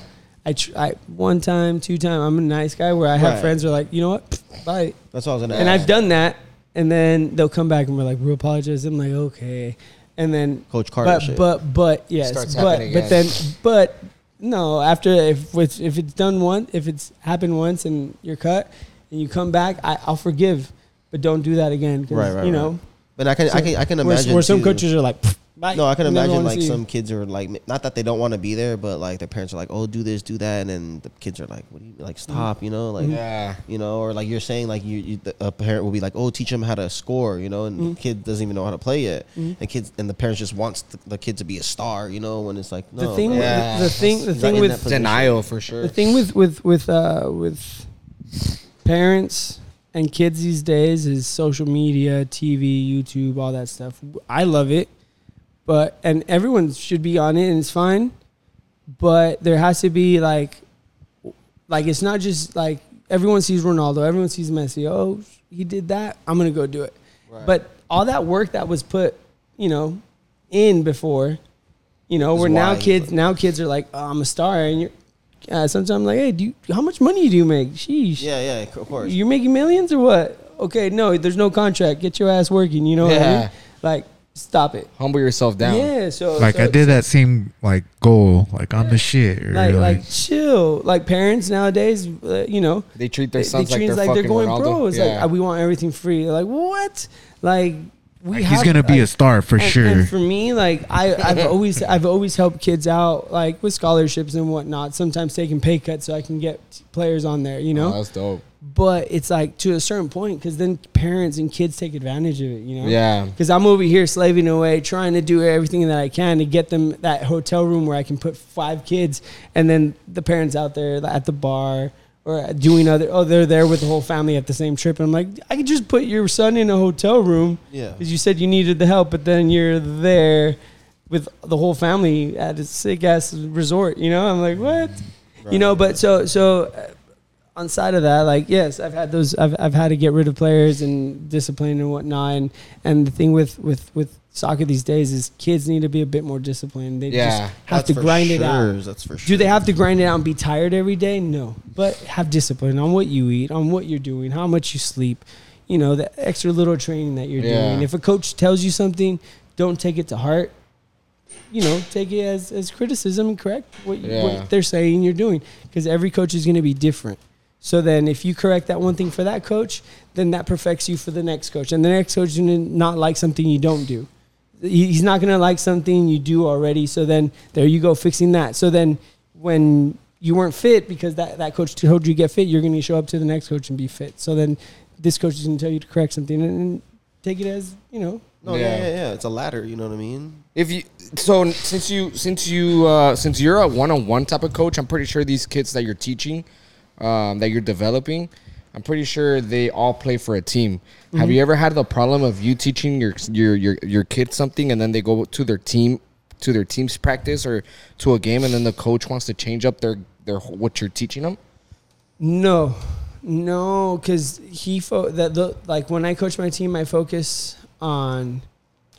I, tr- I one time, two time, I'm a nice guy where I have
Right.
friends who are like, you know what, bye.
That's what I was gonna
And
ask.
I've done that, and then they'll come back and we're like, we apologize. I'm like, okay, and then
Coach Carter
but
shit.
but but yes,
Starts
but but then but no. After if it's, if it's done once, if it's happened once and you're cut and you come back, I, I'll forgive, but don't do that again.
Right, right,
You
right.
know,
but I can, I can, I can
where,
imagine
where some
too-
coaches are like, "Pfft, bye.
No, I can imagine like
see you."
some kids are like not that they don't want to be there, but like their parents are like, "Oh, do this, do that," and then the kids are like, "What do you like? Stop," you know, like
Yeah.
you know, or like you're saying, like you, you the, a parent will be like, "Oh, teach them how to score," you know, and
Mm-hmm.
the kid doesn't even know how to play yet, and kids and the parents just wants the, the kid to be a star, you know, when it's like no,
the thing,
bro.
Yeah.
the, the thing, the
He's
thing with.
Denial for sure.
the thing with with with uh with parents and kids these days is social media, TV, YouTube, all that stuff. I love it, but and everyone should be on it and it's fine. But there has to be like like it's not just like everyone sees Ronaldo, everyone sees Messi. Oh, he did that. I'm gonna go do it. But all that work that was put, you know, in before, you know, where now kids now kids are like, oh, I'm a star, and you're. Uh, sometimes I'm like, hey, do you, how much money do you make? Sheesh.
Yeah, yeah, of course.
You're making millions or what? Okay, no, there's no contract. Get your ass working. You know what I
Yeah.
mean? Like, stop it.
Humble yourself down.
Yeah. So
Like
so-
I did that same like goal, like on the shit.
Like,
like,
like, chill. Like parents nowadays, uh, you know,
They treat their sons
they
like
treat
they're
like they're going
Ronaldo.
pro. It's
yeah.
like uh, we want everything free. Like what? Like we
like,
have,
he's gonna be a star for
and,
sure.
And for me, like I, I've always, I've always helped kids out, like with scholarships and whatnot. Sometimes taking pay cuts so I can get players on there. You know,
Oh, that's dope.
but it's like to a certain point because then parents and kids take advantage of it. You know.
Yeah.
Because I'm over here slaving away, trying to do everything that I can to get them that hotel room where I can put five kids, and then the parents out there at the bar or doing other. Oh, they're there with the whole family at the same trip. And I'm like, I could just put your son in a hotel room
yeah.
because you said you needed the help, but then you're there with the whole family at a sick ass resort. You know, I'm like, what? You know, but so so. Uh, on side of that, like yes, I've had those. I've, I've had to get rid of players and discipline and whatnot. And and the thing with with with soccer these days is kids need to be a bit more disciplined. They
Yeah.
just have to grind it out.
That's for sure.
Do they have to grind it out and be tired every day? No. But have discipline on what you eat, on what you're doing, how much you sleep, you know, the extra little training that you're
Yeah.
doing. If a coach tells you something, don't take it to heart. You know, take it as, as criticism and correct what,
Yeah.
what they're saying you're doing. Because every coach is going to be different. So then if you correct that one thing for that coach, then that perfects you for the next coach. And the next coach is going to not like something you don't do he's not going to like something you do already. So then there you go, fixing that. So then when you weren't fit because that, that coach told you to get fit, you're going to show up to the next coach and be fit. So then this coach is going to tell you to correct something and, and take it as, you know,
No, yeah.
Yeah.
yeah, yeah, It's a ladder. You know what I mean?
If you so since you since you uh, since you're a one-on-one type of coach, I'm pretty sure these kids that you're teaching, um, that you're developing, I'm pretty sure they all play for a team. Have you mm-hmm. ever had the problem of you teaching your your your your kids something and then they go to their team to their team's practice or to a game and then the coach wants to change up their their what you're teaching them?
No, no, because he fo- that the like when I coach my team, I focus on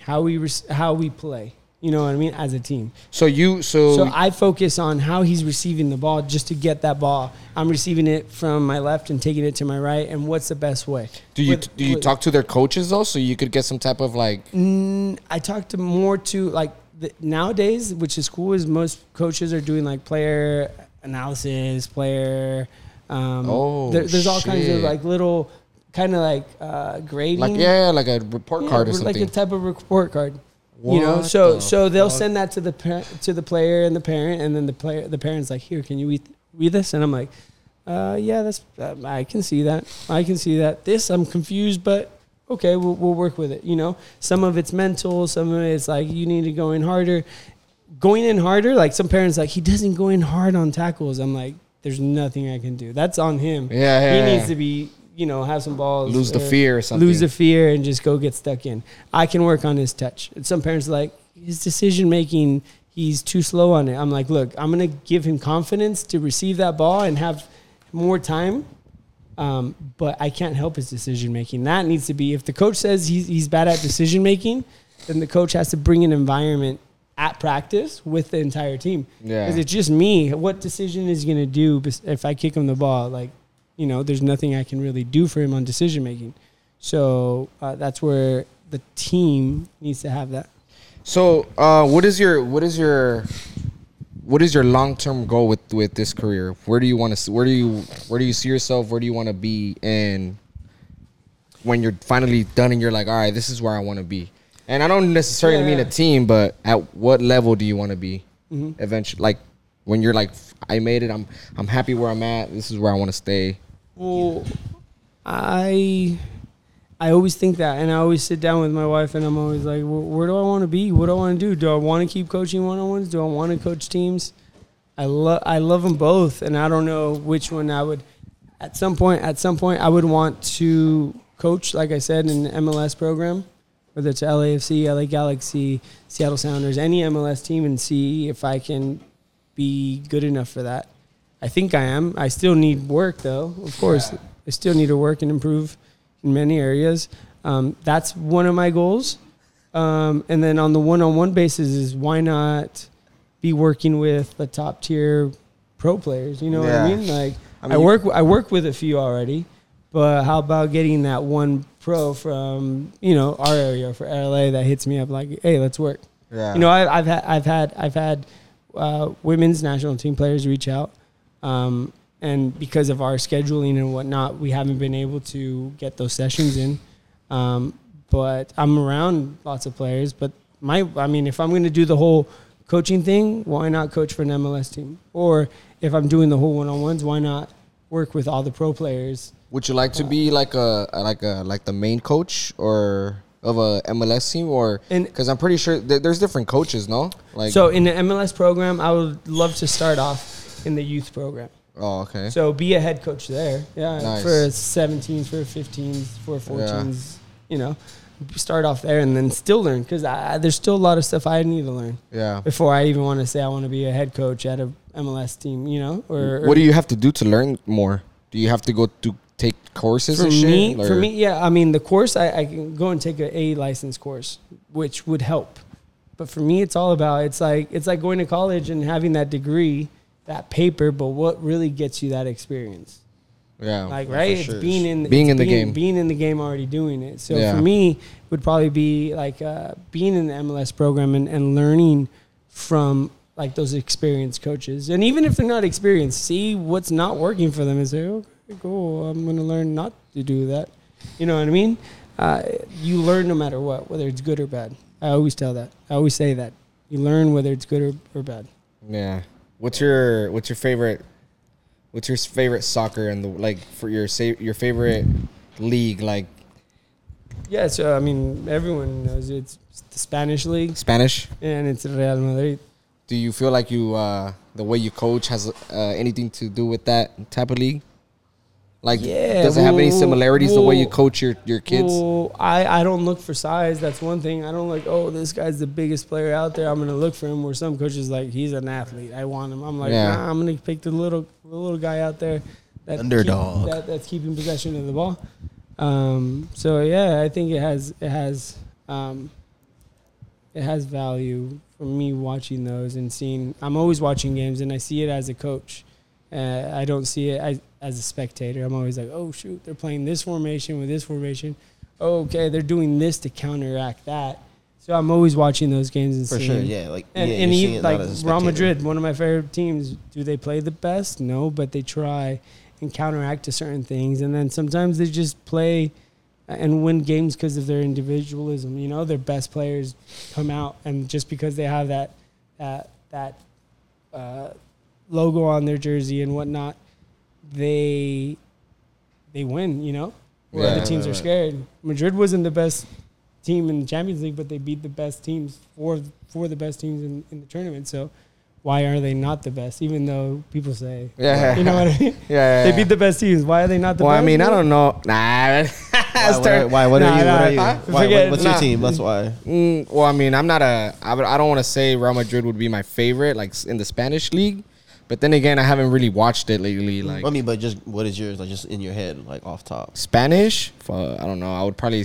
how we res- how we play. You know what I mean as a team.
So you so,
So I focus on how he's receiving the ball just to get that ball. I'm receiving it from my left and taking it to my right, and what's the best way?
do you do you talk to their coaches though so you could get some type of like
Mm, I talk to more to like the, nowadays, which is cool, is most coaches are doing like player analysis, player. Um,
Oh,
there, there's all kinds of like little, kind of like uh, grading.
like yeah, like a report
Yeah,
card or something.
like a type of report card. You know, so
the
so they'll
fuck?
send that to the par- to the player and the parent, and then the player the parent's like, "Here, can you read read this?" And I'm like, uh, "Yeah, that's uh, I can see that. I can see that. This I'm confused, but okay, we'll we'll work with it. You know, some of it's mental, some of it's like you need to go in harder. Going in harder, like some parents like he doesn't go in hard on tackles. I'm like, there's nothing I can do. That's on him.
yeah, yeah,
he
yeah.
needs to be, you know, have some balls,
lose the fear or something.
lose the fear and just go get stuck in. I can work on his touch. And some parents are like his decision making. He's too slow on it. I'm like, look, I'm gonna give him confidence to receive that ball and have more time. Um, but I can't help his decision making. That needs to be if the coach says he's he's bad at decision making, then the coach has to bring an environment at practice with the entire team.
Yeah.
Because it's just me. What decision is he gonna do if I kick him the ball? Like, you know, there's nothing I can really do for him on decision making. So uh, that's where the team needs to have that.
So, uh, what is your what is your what is your long term goal with with this career? Where do you want to where do you where do you see yourself? Where do you want to be And when you're finally done and you're like, all right, this is where I want to be. And I don't necessarily
Yeah,
mean a team, but at what level do you want to be
Mm-hmm.
eventually? Like when you're like, I made it. I'm I'm happy where I'm at. This is where I want to stay.
Well, I I always think that, and I always sit down with my wife, and I'm always like, "Wh- where do I want to be? What do I want to do? Do I want to keep coaching one on ones? Do I want to coach teams? I love I love them both, and I don't know which one I would. At some point, at some point, I would want to coach, like I said, in an MLS program, whether it's LAFC, LA Galaxy, Seattle Sounders, any MLS team, and see if I can be good enough for that. I think I am. I still need work though. Of course, I still need to work and improve in many areas. Um, that's one of my goals. Um, and then on the one-on-one basis is why not be working with the top tier pro players? You know what I mean? Like
I
I,
mean, you-
work I work with a few already, but how about getting that one pro from you know our area for LA that hits me up like, hey, let's work.
Yeah.
You know, I, I've had I've had I've had uh, women's national team players reach out, um, and because of our scheduling and whatnot, we haven't been able to get those sessions in. Um, but I'm around lots of players. But my, I mean, if I'm going to do the whole coaching thing, why not coach for an MLS team? Or if I'm doing the whole one-on-ones, why not work with all the pro players?
Would you like to be like a like a like the main coach or of a MLS team or because I'm pretty sure th- there's different coaches, no? Like
so in the MLS program, I would love to start off in the youth program.
oh okay.
So be a head coach there. Yeah,
Nice.
for 17s, for 15s, for 14s. You know, start off there and then still learn because there's still a lot of stuff I need to learn
yeah.
before I even want to say I want to be a head coach at a MLS team. You know, or, or
What do you have to do to learn more? Do you have to go to take courses
for
and shit?
me, for me, yeah. I mean, the course I, I can go and take a A license course, which would help. But for me, it's all about it's like it's like going to college and having that degree, that paper. But what really gets you that experience?
yeah.
like right
sure.
it's being in
Being in the game.
being in the game already doing it so
Yeah.
for me would probably be like uh, being in the mls program and, and learning from like those experienced coaches and even if they're not experienced see what's not working for them and say okay cool i'm going to learn not to do that you know what i mean uh, you learn no matter what whether it's good or bad i always tell that i always say that you learn whether it's good or, or bad
Yeah. What's your What's your favorite What's your favorite soccer and the like for your sa- your favorite league like
yeah so i mean everyone knows it's the spanish league
Spanish?
and it's real madrid
Do you feel like you uh, the way you coach has uh, anything to do with that type of league? Like,
Yeah,
does it have any
well-
similarities the way you coach your, your kids?
Well, I, I don't look for size. That's one thing. I don't like, oh, this guy's the biggest player out there. I'm gonna look for him. Where some coaches like, he's an athlete. I want him. I'm like,
Yeah.
nah, I'm gonna pick the little the little guy out there. That
Underdog.
keep- that, that's keeping possession of the ball. Um, so yeah, I think it has it has um, it has value for me watching those and seeing. I'm always watching games and I see it as a coach. Uh, I don't see it as, as a spectator. I'm always like, oh shoot, they're playing this formation with this formation. Oh, okay, they're doing this to counteract that. So I'm always watching those games and
For
seeing.
sure, yeah. Like
And,
yeah,
and even like Real. Madrid, one of my favorite teams. Do they play the best? No, but they try and counteract to certain things. And then sometimes they just play and win games because of their individualism. You know, their best players come out, and just because they have that that that uh, logo on their jersey and whatnot, they they win. You know, where
Yeah.
other teams are
Right,
scared. Madrid wasn't the best team in the Champions League, but they beat the best teams for for the best teams in, in the tournament. So why are they not the best? Even though people say,
Yeah.
you know what I mean? <laughs>
yeah,
They beat the best teams. Why are they not the
Well,
best?
I mean, I don't know. Nah. <laughs>
Why, what are, why? What
Nah,
are you?
nah,
what are you?
huh?
Why,
Forget-
what, what's
nah.
your team? That's why.
Mm, well, I mean, I'm not a. I, would- I don't want to say Real Madrid would be my favorite, like in the Spanish league. But then again, I haven't really watched it lately. Like
I mean, but just what is yours? Like just in your head, like off top.
Spanish, Fuck, I don't know. I would probably.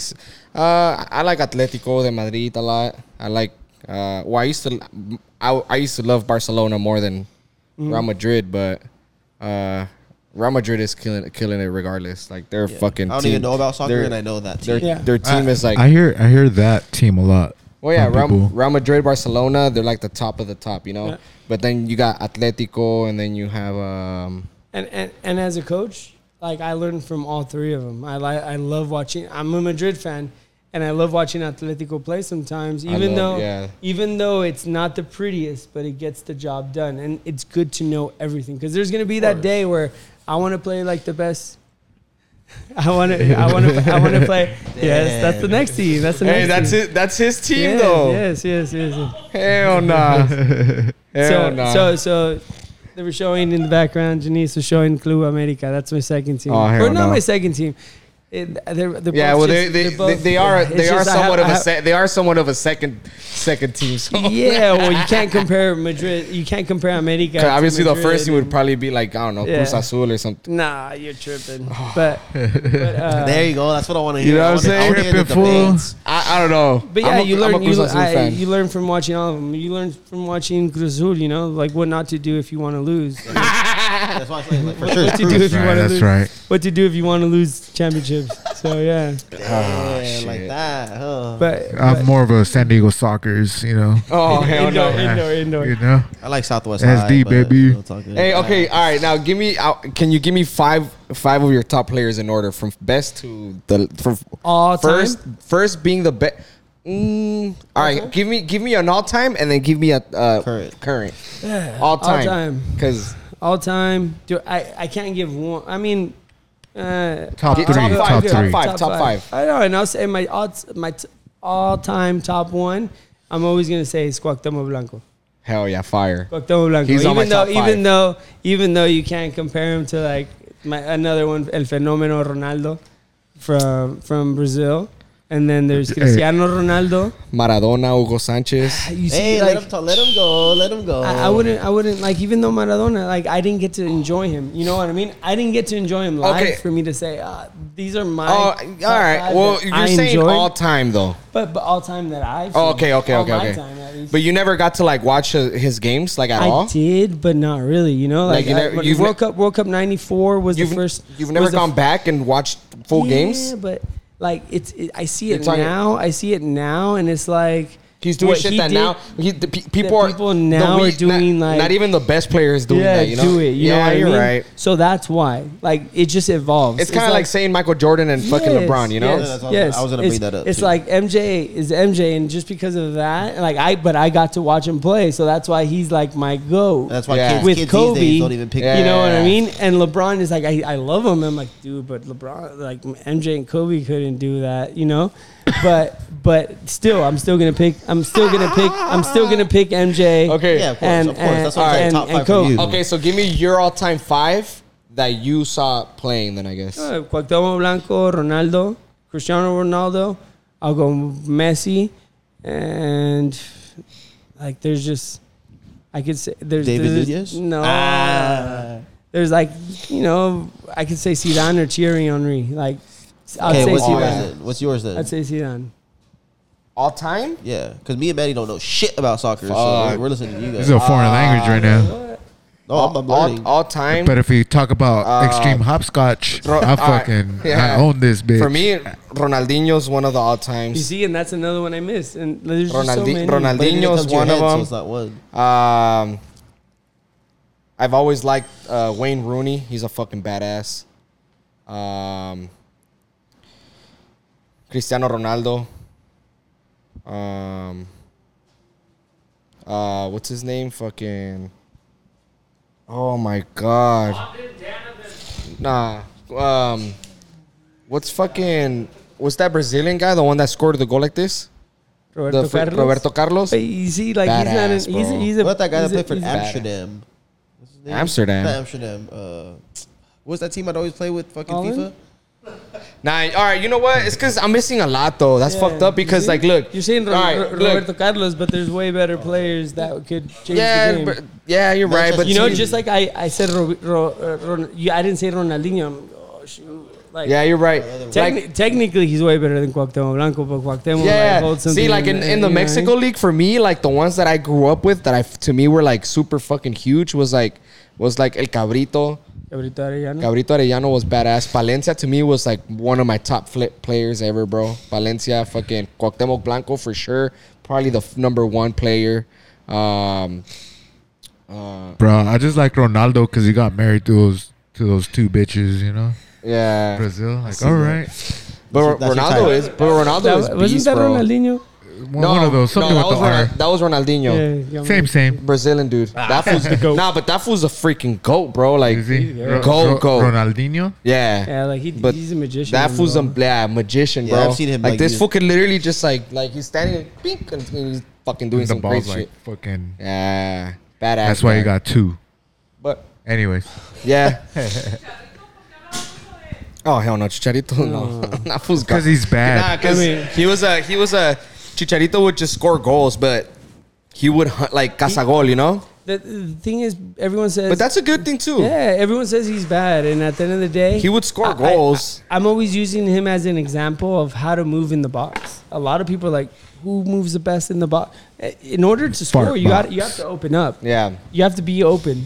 Uh, I like Atletico de Madrid a lot. I like. Uh, well, I used to. I, I used to love Barcelona more than
Mm-hmm.
Real Madrid, but uh, Real Madrid is killing killing it regardless. Like they're
Yeah.
fucking.
I don't
team,
even know about soccer,
their-
and I know that
Their
team.
Yeah.
their team
I-
is like.
I hear I hear that team a lot.
Well, yeah,
from
Real. Real Madrid, Barcelona, they're like the top of the top, you know.
Yeah.
But then you got Atletico, and then you have um,
And, and and as a coach, like I learned from all three of them. I like I love watching. I'm a Madrid fan, and I love watching Atletico play sometimes. Even
love-
though
yeah.
even though it's not the prettiest, but it gets the job done, and it's good to know everything because there's gonna be that day where I want to play like the best. I want to. I want to. I want to <laughs> play. Yes, that's the next team. That's the next. Hey, team.
it. That's his team,
Yes, Yes, yes, yes. yes.
Hell nah. <laughs> Hell
so,
nah.
so, so they were showing in the background. Janice was showing Club America. That's my second team.
Oh, hell
or not
no.
my second team. It, they're, they're
Yeah,
both
well,
just-
they they,
they're both-
they, they are
it's
they are
just I have-
somewhat of
I
a
have-
se- they are somewhat of a second second team. So
Yeah, well, you can't <laughs> compare Madrid. You can't compare America.
'Cause
to
obviously the first team would probably be like I don't know
Yeah.
Cruz Azul or something.
Nah, you're tripping. <sighs> But, but uh,
There you go. That's what I want to hear.
You
know
what I'm
wanna- I wanna hear
saying? Tripping, fool.
I, I don't know.
But yeah,
I'm a-
you learn. You, I, you learn from watching all of them. You learn from watching Cruz Azul. You know, like what not to do if you want to lose. <laughs>
That's why I say, like, for sure.
what to do if you
Right,
want to
that's
lose.
right.
What to do if you want to lose championships. So yeah,
Yeah,
shit.
like that, huh?
but,
I'm
but
more of a San Diego Sockers, you know. <laughs>
oh hell <laughs>
indoor,
no.
indoor, indoor,
You know,
I like Southwest
SD,
High,
baby.
we'll talk it.
Hey, okay, all right. Now give me. Uh, can you give me five five of your top players in order from best to the from
all
first
time.
first being the best. Mm, all right, give me give me an all time and then give me a uh,
Current.
current all time
time.
because
All time. Do I? I can't give one. I mean, uh,
Top
Top
three,
five,
top
top
three.
five. top five.
I know, and I'll say my all my t- all time top one. I'm always gonna say is Cuauhtémoc Blanco.
hell yeah, fire.
Cuauhtémoc Blanco.
He's
even
on my
though,
top five.
even though, even though you can't compare him to like my another one, El Fenomeno Ronaldo from from Brazil, and then there's Cristiano Ronaldo.
Maradona, Hugo Sanchez.
You see,
Hey,
like,
let him talk, let him go. Let him go.
I, I wouldn't, I wouldn't like even though Maradona, like I didn't get to enjoy him. You know what I mean? I didn't get to enjoy him live
Okay.
for me to say uh, these are my.
Oh, all
top
right.
five
Well, you're
I
saying
enjoyed,
all time though.
but but all time that I've.
Oh, okay, okay, okay, okay.
Time.
But you never got to like watch uh, his games like at
I
all.
I did, but not really. You know,
Like,
like,
you
I-
never-
when
you've
World
ne-
Cup. World Cup '94 was
You've
the first.
you've never gone
f-
back and watched full
Yeah,
games.
but like it's. It, I see it
talking-
now. I see it now, and it's like
He's doing
what
shit
he
that
did-
now he, the pe- people
that
are
people
the
now are doing,
not,
like-
not even the best players doing
yeah,
that. You know,
do it. You
yeah,
know what
you're
I mean?
right.
So that's why. Like it just evolves.
It's kind of like, saying Michael Jordan and fucking LeBron. You know,
Yeah, I was-
yes,
I was gonna
it's,
bring that up,
It's
too.
like MJ is MJ, and just because of that, like I, but I got to watch him play, so that's why he's like my go.
That's why
Yeah.
kids,
With
kids
Kobe,
these days don't even pick.
Yeah.
You know what I mean? And LeBron is like, I, I love him. I'm like, dude, but LeBron, like MJ and Kobe couldn't do that, you know. But but still, I'm still gonna pick. I'm still gonna pick. I'm still gonna pick MJ.
Okay.
Yeah, of course,
And-
of course. That's what I'm saying.
and-
Top
and
five for
Kobe.
you.
Okay, so give me your all-time five that you saw playing. Then I guess.
Uh, Cuauhtémoc Blanco, Ronaldo, Cristiano Ronaldo. I'll go Messi, and like there's just I could say there's
David
there's,
Nunez?
No,
Ah.
there's like you know I could say Zidane or Thierry Henry. Like I'd
Okay,
say
what's yours
Zidane.
then? What's yours then?
I'd say Zidane.
All time?
Yeah, because me and Maddie don't know shit about soccer, so
Fuck.
we're, we're listening to you guys.
This
guys.
is a foreign language right now.
oh, I'm, I'm learning.
all, all time.
But if we talk about
Uh,
extreme hopscotch,
Ro-
I
all right,
fucking
yeah.
I own this bitch.
For me, Ronaldinho's one of the all times.
You see, and that's another one I missed. And there's just so
Ronaldi-
many.
Ronaldi-
But it didn't
Ronaldinho's
to your
one of
head, so
them.
it's not one.
Um, I've always liked uh, Wayne Rooney. He's a fucking badass. Um, Cristiano Ronaldo. Um, uh, what's his name? Fucking. Oh my god. Nah. Um, what's fucking? What's that Brazilian guy? The one that scored the goal like this?
Roberto
the fr-
Carlos.
Roberto Carlos.
But you see, like he's not. An, he's,
bro.
a, he's a.
What that guy that
a-
played for
he's a-
Amsterdam? What's his name?
Amsterdam.
Not Amsterdam. Uh, what's that team I'd always play with? Fucking
Holland?
FIFA.
Nah, all right. You know what? It's because I'm missing a lot though. That's
Yeah,
fucked up because
see?
like, look.
You're saying Ro-
all right,
Ro-
look.
Roberto Carlos, but there's way better players that could change the
Yeah,
game.
but, yeah, you're right. But
you know, just like I, I said, Ro, Ro, uh, Ron, I didn't say Ronaldinho. I'm, oh shoot, like
yeah, you're right.
techni-
Like,
technically he's way better than Cuauhtémoc Blanco, but Cuauhtémoc
yeah,
like, holds something.
see, like in, in
uh,
the
you know what I
Mexico
mean?
League, for me, like the ones that I grew up with that I to me were like super fucking huge was like was like El Cabrito.
Cabrito Arellano.
Cabrito Arellano was badass. Palencia to me was like one of my top flip players ever, bro. Palencia, fucking Cuauhtémoc Blanco for sure. Probably the f- number one player. Um, uh,
Bro, I just like Ronaldo because he got married to those to those two bitches, you know,
yeah,
Brazil. Like,
see
all
that.
but
right,
That's your
Ronaldo is, but Ronaldo
That-
is
wasn't
beast,
that
bro.
Ronaldinho?
One, one of those, something
that
with the
was
R.
Ronald- that was Ronaldinho.
Yeah,
Same, same.
Brazilian dude. Ah, that fool's
the goat.
Nah, but that fool's a freaking goat, bro. Like,
Is he?
Yeah.
Ro-
Go,
Ro- Ronaldinho.
yeah.
Yeah, like he,
But
he's a magician.
That
in
fool's a yeah, magician,
Yeah,
bro.
I've seen him,
like,
like,
this
use-
fool could literally just like like he's standing pink and he's fucking doing
the
some
ball's
crazy
like
shit.
fucking.
Yeah, badass.
That's why he
man.
got two.
But
Anyways,
yeah, <laughs> Oh hell no, Chicharito no. <laughs> that fool's
Because he's bad.
Nah, because
I mean-
he was a he was a Chicharito would just score goals, but he would hunt, like Casagol, you know.
The, the thing is, everyone says.
But that's a good thing too.
yeah. Everyone says he's bad, and at the end of the day,
He would score
I- I-
goals.
I, am always using him as an example of how to move in the box. A lot of people are like, who moves the best in the box? Eh, in order to score,
Fart
you got
box.
you have to open up.
yeah.
You have to be open.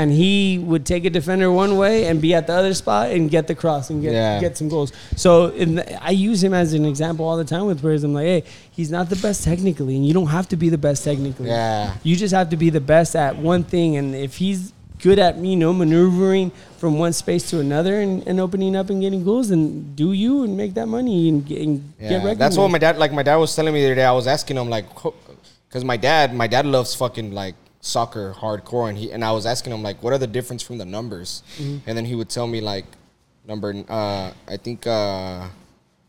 And he would take a defender one way and be at the other spot and get the cross and get
Yeah.
get some goals. So in the, I use him as an example all the time with players. I'm like, hey, he's not the best technically, and you don't have to be the best technically.
Yeah.
You just have to be the best at one thing, and if he's good at you know maneuvering from one space to another and, and opening up and getting goals, then do you and make that money and get, and get
Yeah,
recognized.
that's what my dad like. My dad was telling me the other day. I was asking him like, because my dad, my dad loves fucking like soccer hardcore, and he and I was asking him like, what are the difference from the numbers?
Mm-hmm.
And then he would tell me like, number, uh, I think uh,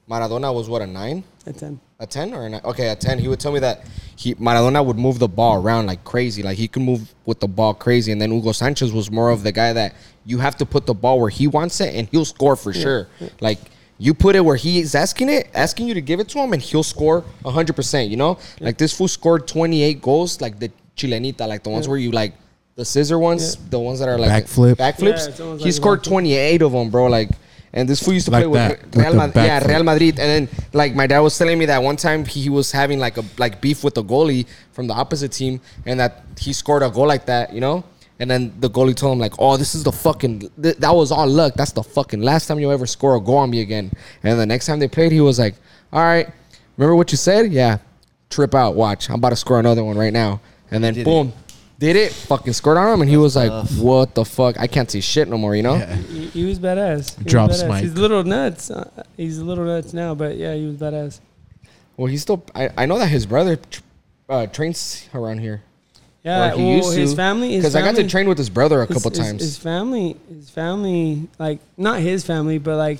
Maradona was what a nine,
a ten.
a ten or a nine? Okay, a ten. He would tell me that he Maradona would move the ball around like crazy, like he could move with the ball crazy, and then Hugo Sanchez was more of the guy that you have to put the ball where he wants it, and he'll score for sure. Like you put it where he's asking it, asking you to give it to him, and he'll score hundred percent. You know, like this fool scored twenty eight goals, like the Chilenita, like the ones where you like the scissor ones, the ones that are like
Backflip.
backflips.
Yeah, it's
he
like
scored twenty eight of them, bro. Like. And this fool used to
Like
play
that,
with
with
Real
the
Madrid. Yeah. Real Madrid. And then like my dad was telling me that one time he, he was having like a like beef with the goalie from the opposite team, and that he scored a goal like that, you know. And then the goalie told him like, "Oh, this is the fucking th- that was all luck. That's the fucking last time you'll ever score a goal on me again." And the next time they played, he was like, "All right, remember what you said? Yeah, trip out. Watch, I'm about to score another one right now." And then
Did
boom, did it? Fucking scored on him, and he was like, "What the fuck? I can't see shit no more," you know.
He, he was badass. He was
Drops
badass.
mic.
He's a little nuts. Uh, he's a little nuts now, but yeah, he was badass.
Well, he's still. I, I know that his brother tr- uh, trains around here.
Yeah,
he
well,
used
his
to.
family. his
Because I got to train with his brother a
his-
couple
his-
times.
His family, his family, like not his family, but like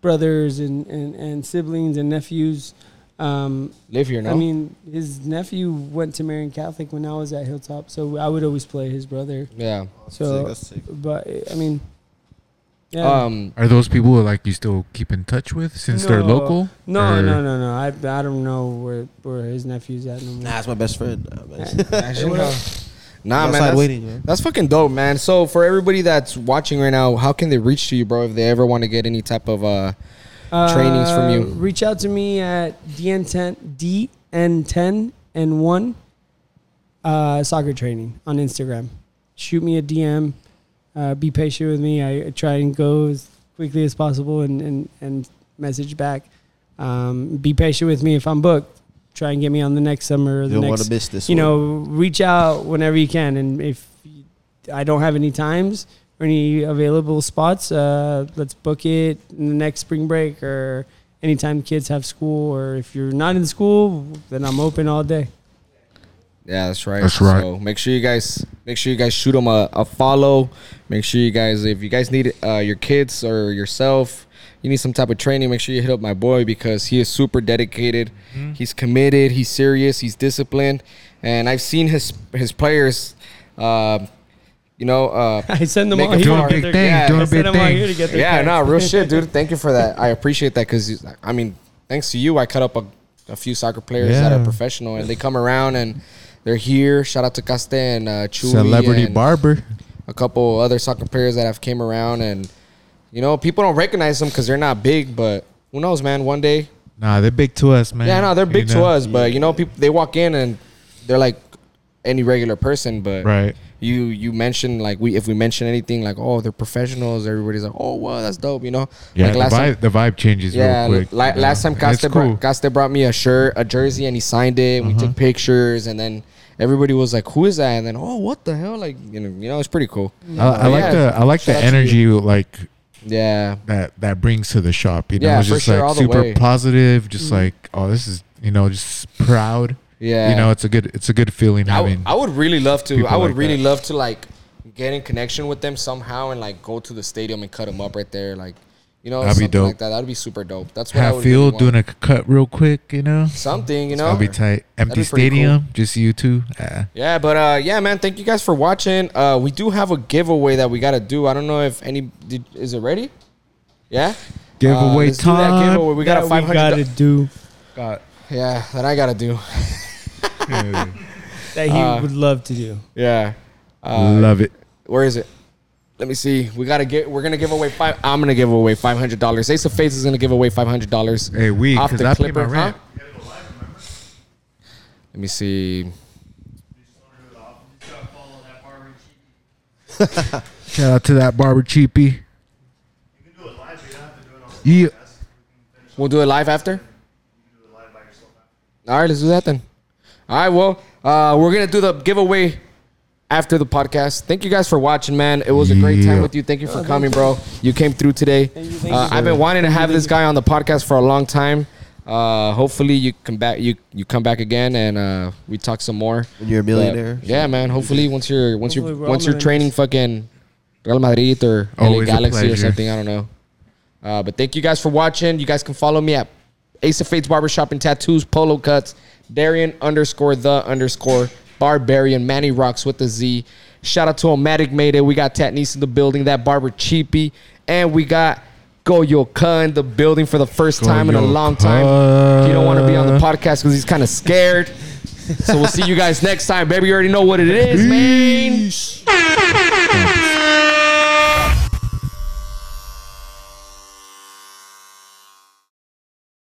brothers and, and, and siblings and nephews. Um,
Live here, no?
I mean, his nephew went to Marian Catholic when I was at Hilltop, so I would always play his brother.
yeah.
So,
That's sick, that's sick.
but I mean, yeah.
Um.
Are those people like you still keep in touch with since they're
No.
local?
No,
Or-
no, no, no. I, I don't know where where his nephew's at no more.
Nah, that's my best friend. Nah, man.
Imagine, <laughs> uh, Nah, man.
Outside
That's,
waiting, man.
that's fucking dope, man. So for everybody that's watching right now, how can they reach to you, bro? If they ever want to get any type of uh, trainings from you.
Uh, Reach out to me at DN10 DN10 and one uh, soccer training on Instagram. Shoot me a DM. Uh, be patient with me. I try and go as quickly as possible and and, and message back. Um, be patient with me if I'm booked. Try and get me on the next summer or
You
the
don't
next
want to miss this.
you
one.
know, reach out whenever you can. And if I don't have any times or any available spots, uh, let's book it in the next spring break or anytime kids have school. Or if you're not in school, then I'm open all day.
Yeah, that's right.
That's right.
So make sure you guys make sure you guys shoot them a, a follow. Make sure you guys if you guys need uh, your kids or yourself, you need some type of training. Make sure you hit up my boy because he is super dedicated.
Mm-hmm.
He's committed. He's serious. He's disciplined, and I've seen his his players. Uh, you know, uh, <laughs>
I send them
Make
all here.
Doing
to
a
get
big
their-
thing,
Yeah,
doing
I
a big
them all here to
thing.
yeah,
cards.
no, real shit, dude. <laughs> Thank you for that. I appreciate that because I mean, thanks to you, I cut up a, a few soccer players that are professional and they come around and they're here. Shout out to Caste and uh, Chewy
Celebrity
and
barber.
a couple other soccer players that have came around and you know people don't recognize them because they're not big, but who knows, man? One day,
Nah, they're big to us, man.
yeah, no, they're
You
big to us, but you know, people they walk in and they're like any regular person, but
Right.
You you mentioned like we if we mention anything like oh they're professionals, everybody's like oh wow that's dope, you know.
Yeah,
like
the
last time,
vibe, the vibe changes
yeah,
real quick. know?
last time Caste
it's
brought, Caste brought me a shirt, a jersey, and he signed it. And We
Uh-huh.
took pictures, and then everybody was like, "Who is that?" And then, "Oh, what the hell?" Like you know, you know, it's pretty cool.
I, I like
Yeah.
the I like the
Shout out to
energy like
Yeah,
that that brings to the shop. You know,
Yeah,
it's just
sure,
like super
way.
positive. Just like oh, this is you know just proud.
Yeah.
You know, it's a good it's a good feeling
I, w-
having.
I would really love to. I would
like
really
that.
love to like get in connection with them somehow and like go to the stadium and cut them up right there. Like, you know,
That'd be
something like that. That'd be super dope. That's what I
Half
would
field
really
doing a cut real quick. You know,
something. You know,
that'll be tight. Empty
be pretty
stadium, just you two. Yeah.
Yeah, but uh, yeah, man. Thank you guys for watching. Uh, we do have a giveaway that we gotta do. I don't know if any did, is it ready. Yeah.
Giveaway
let's do that
time.
giveaway. We got a
That
five
we gotta
hundred.
do
Yeah, that I gotta do. <laughs> <laughs>
that he
Uh,
would love to do.
Yeah. Uh,
Love it.
Where is it? Let me see. We gotta get. We're gonna give away five. I'm gonna give away five hundred dollars. Ace of Fades is gonna give away five hundred dollars.
Hey, we,
Off the
I pay my
Clipper,
rent.
Let me see. <laughs>
Shout out to that barber cheapie. Yeah.
We'll do it live after. All right, let's do that then. All right, well, uh, we're gonna do the giveaway after the podcast. Thank you guys for watching, man. It was a great time with you. Thank you for coming, bro. You came through today.
you, thank
Uh,
you.
I've been wanting to have this guy on the podcast for a long time. Uh, hopefully, you come back. You you come back again, and uh, we talk some more.
When you're a
But,
millionaire.
yeah, man. Hopefully, once you're once you're
we're all
once you're training fucking Real Madrid or LA
Always a
Galaxy or
pleasure.
something, I don't know. Uh, but thank you guys for watching. You guys can follow me at Ace of Fades Barbershop and Tattoos, Polo Cuts, Darian underscore the underscore Barbarian, Manny Rocks with the Z. Shout out to Omatic Made It. We got Tatnese in the building, that barber cheapy, and we got Goyo Ka in the building for the first time in a
Goyo
long time. He don't want to be on the podcast because he's kind of scared. so we'll see you guys next time, baby. You already know what it is, man.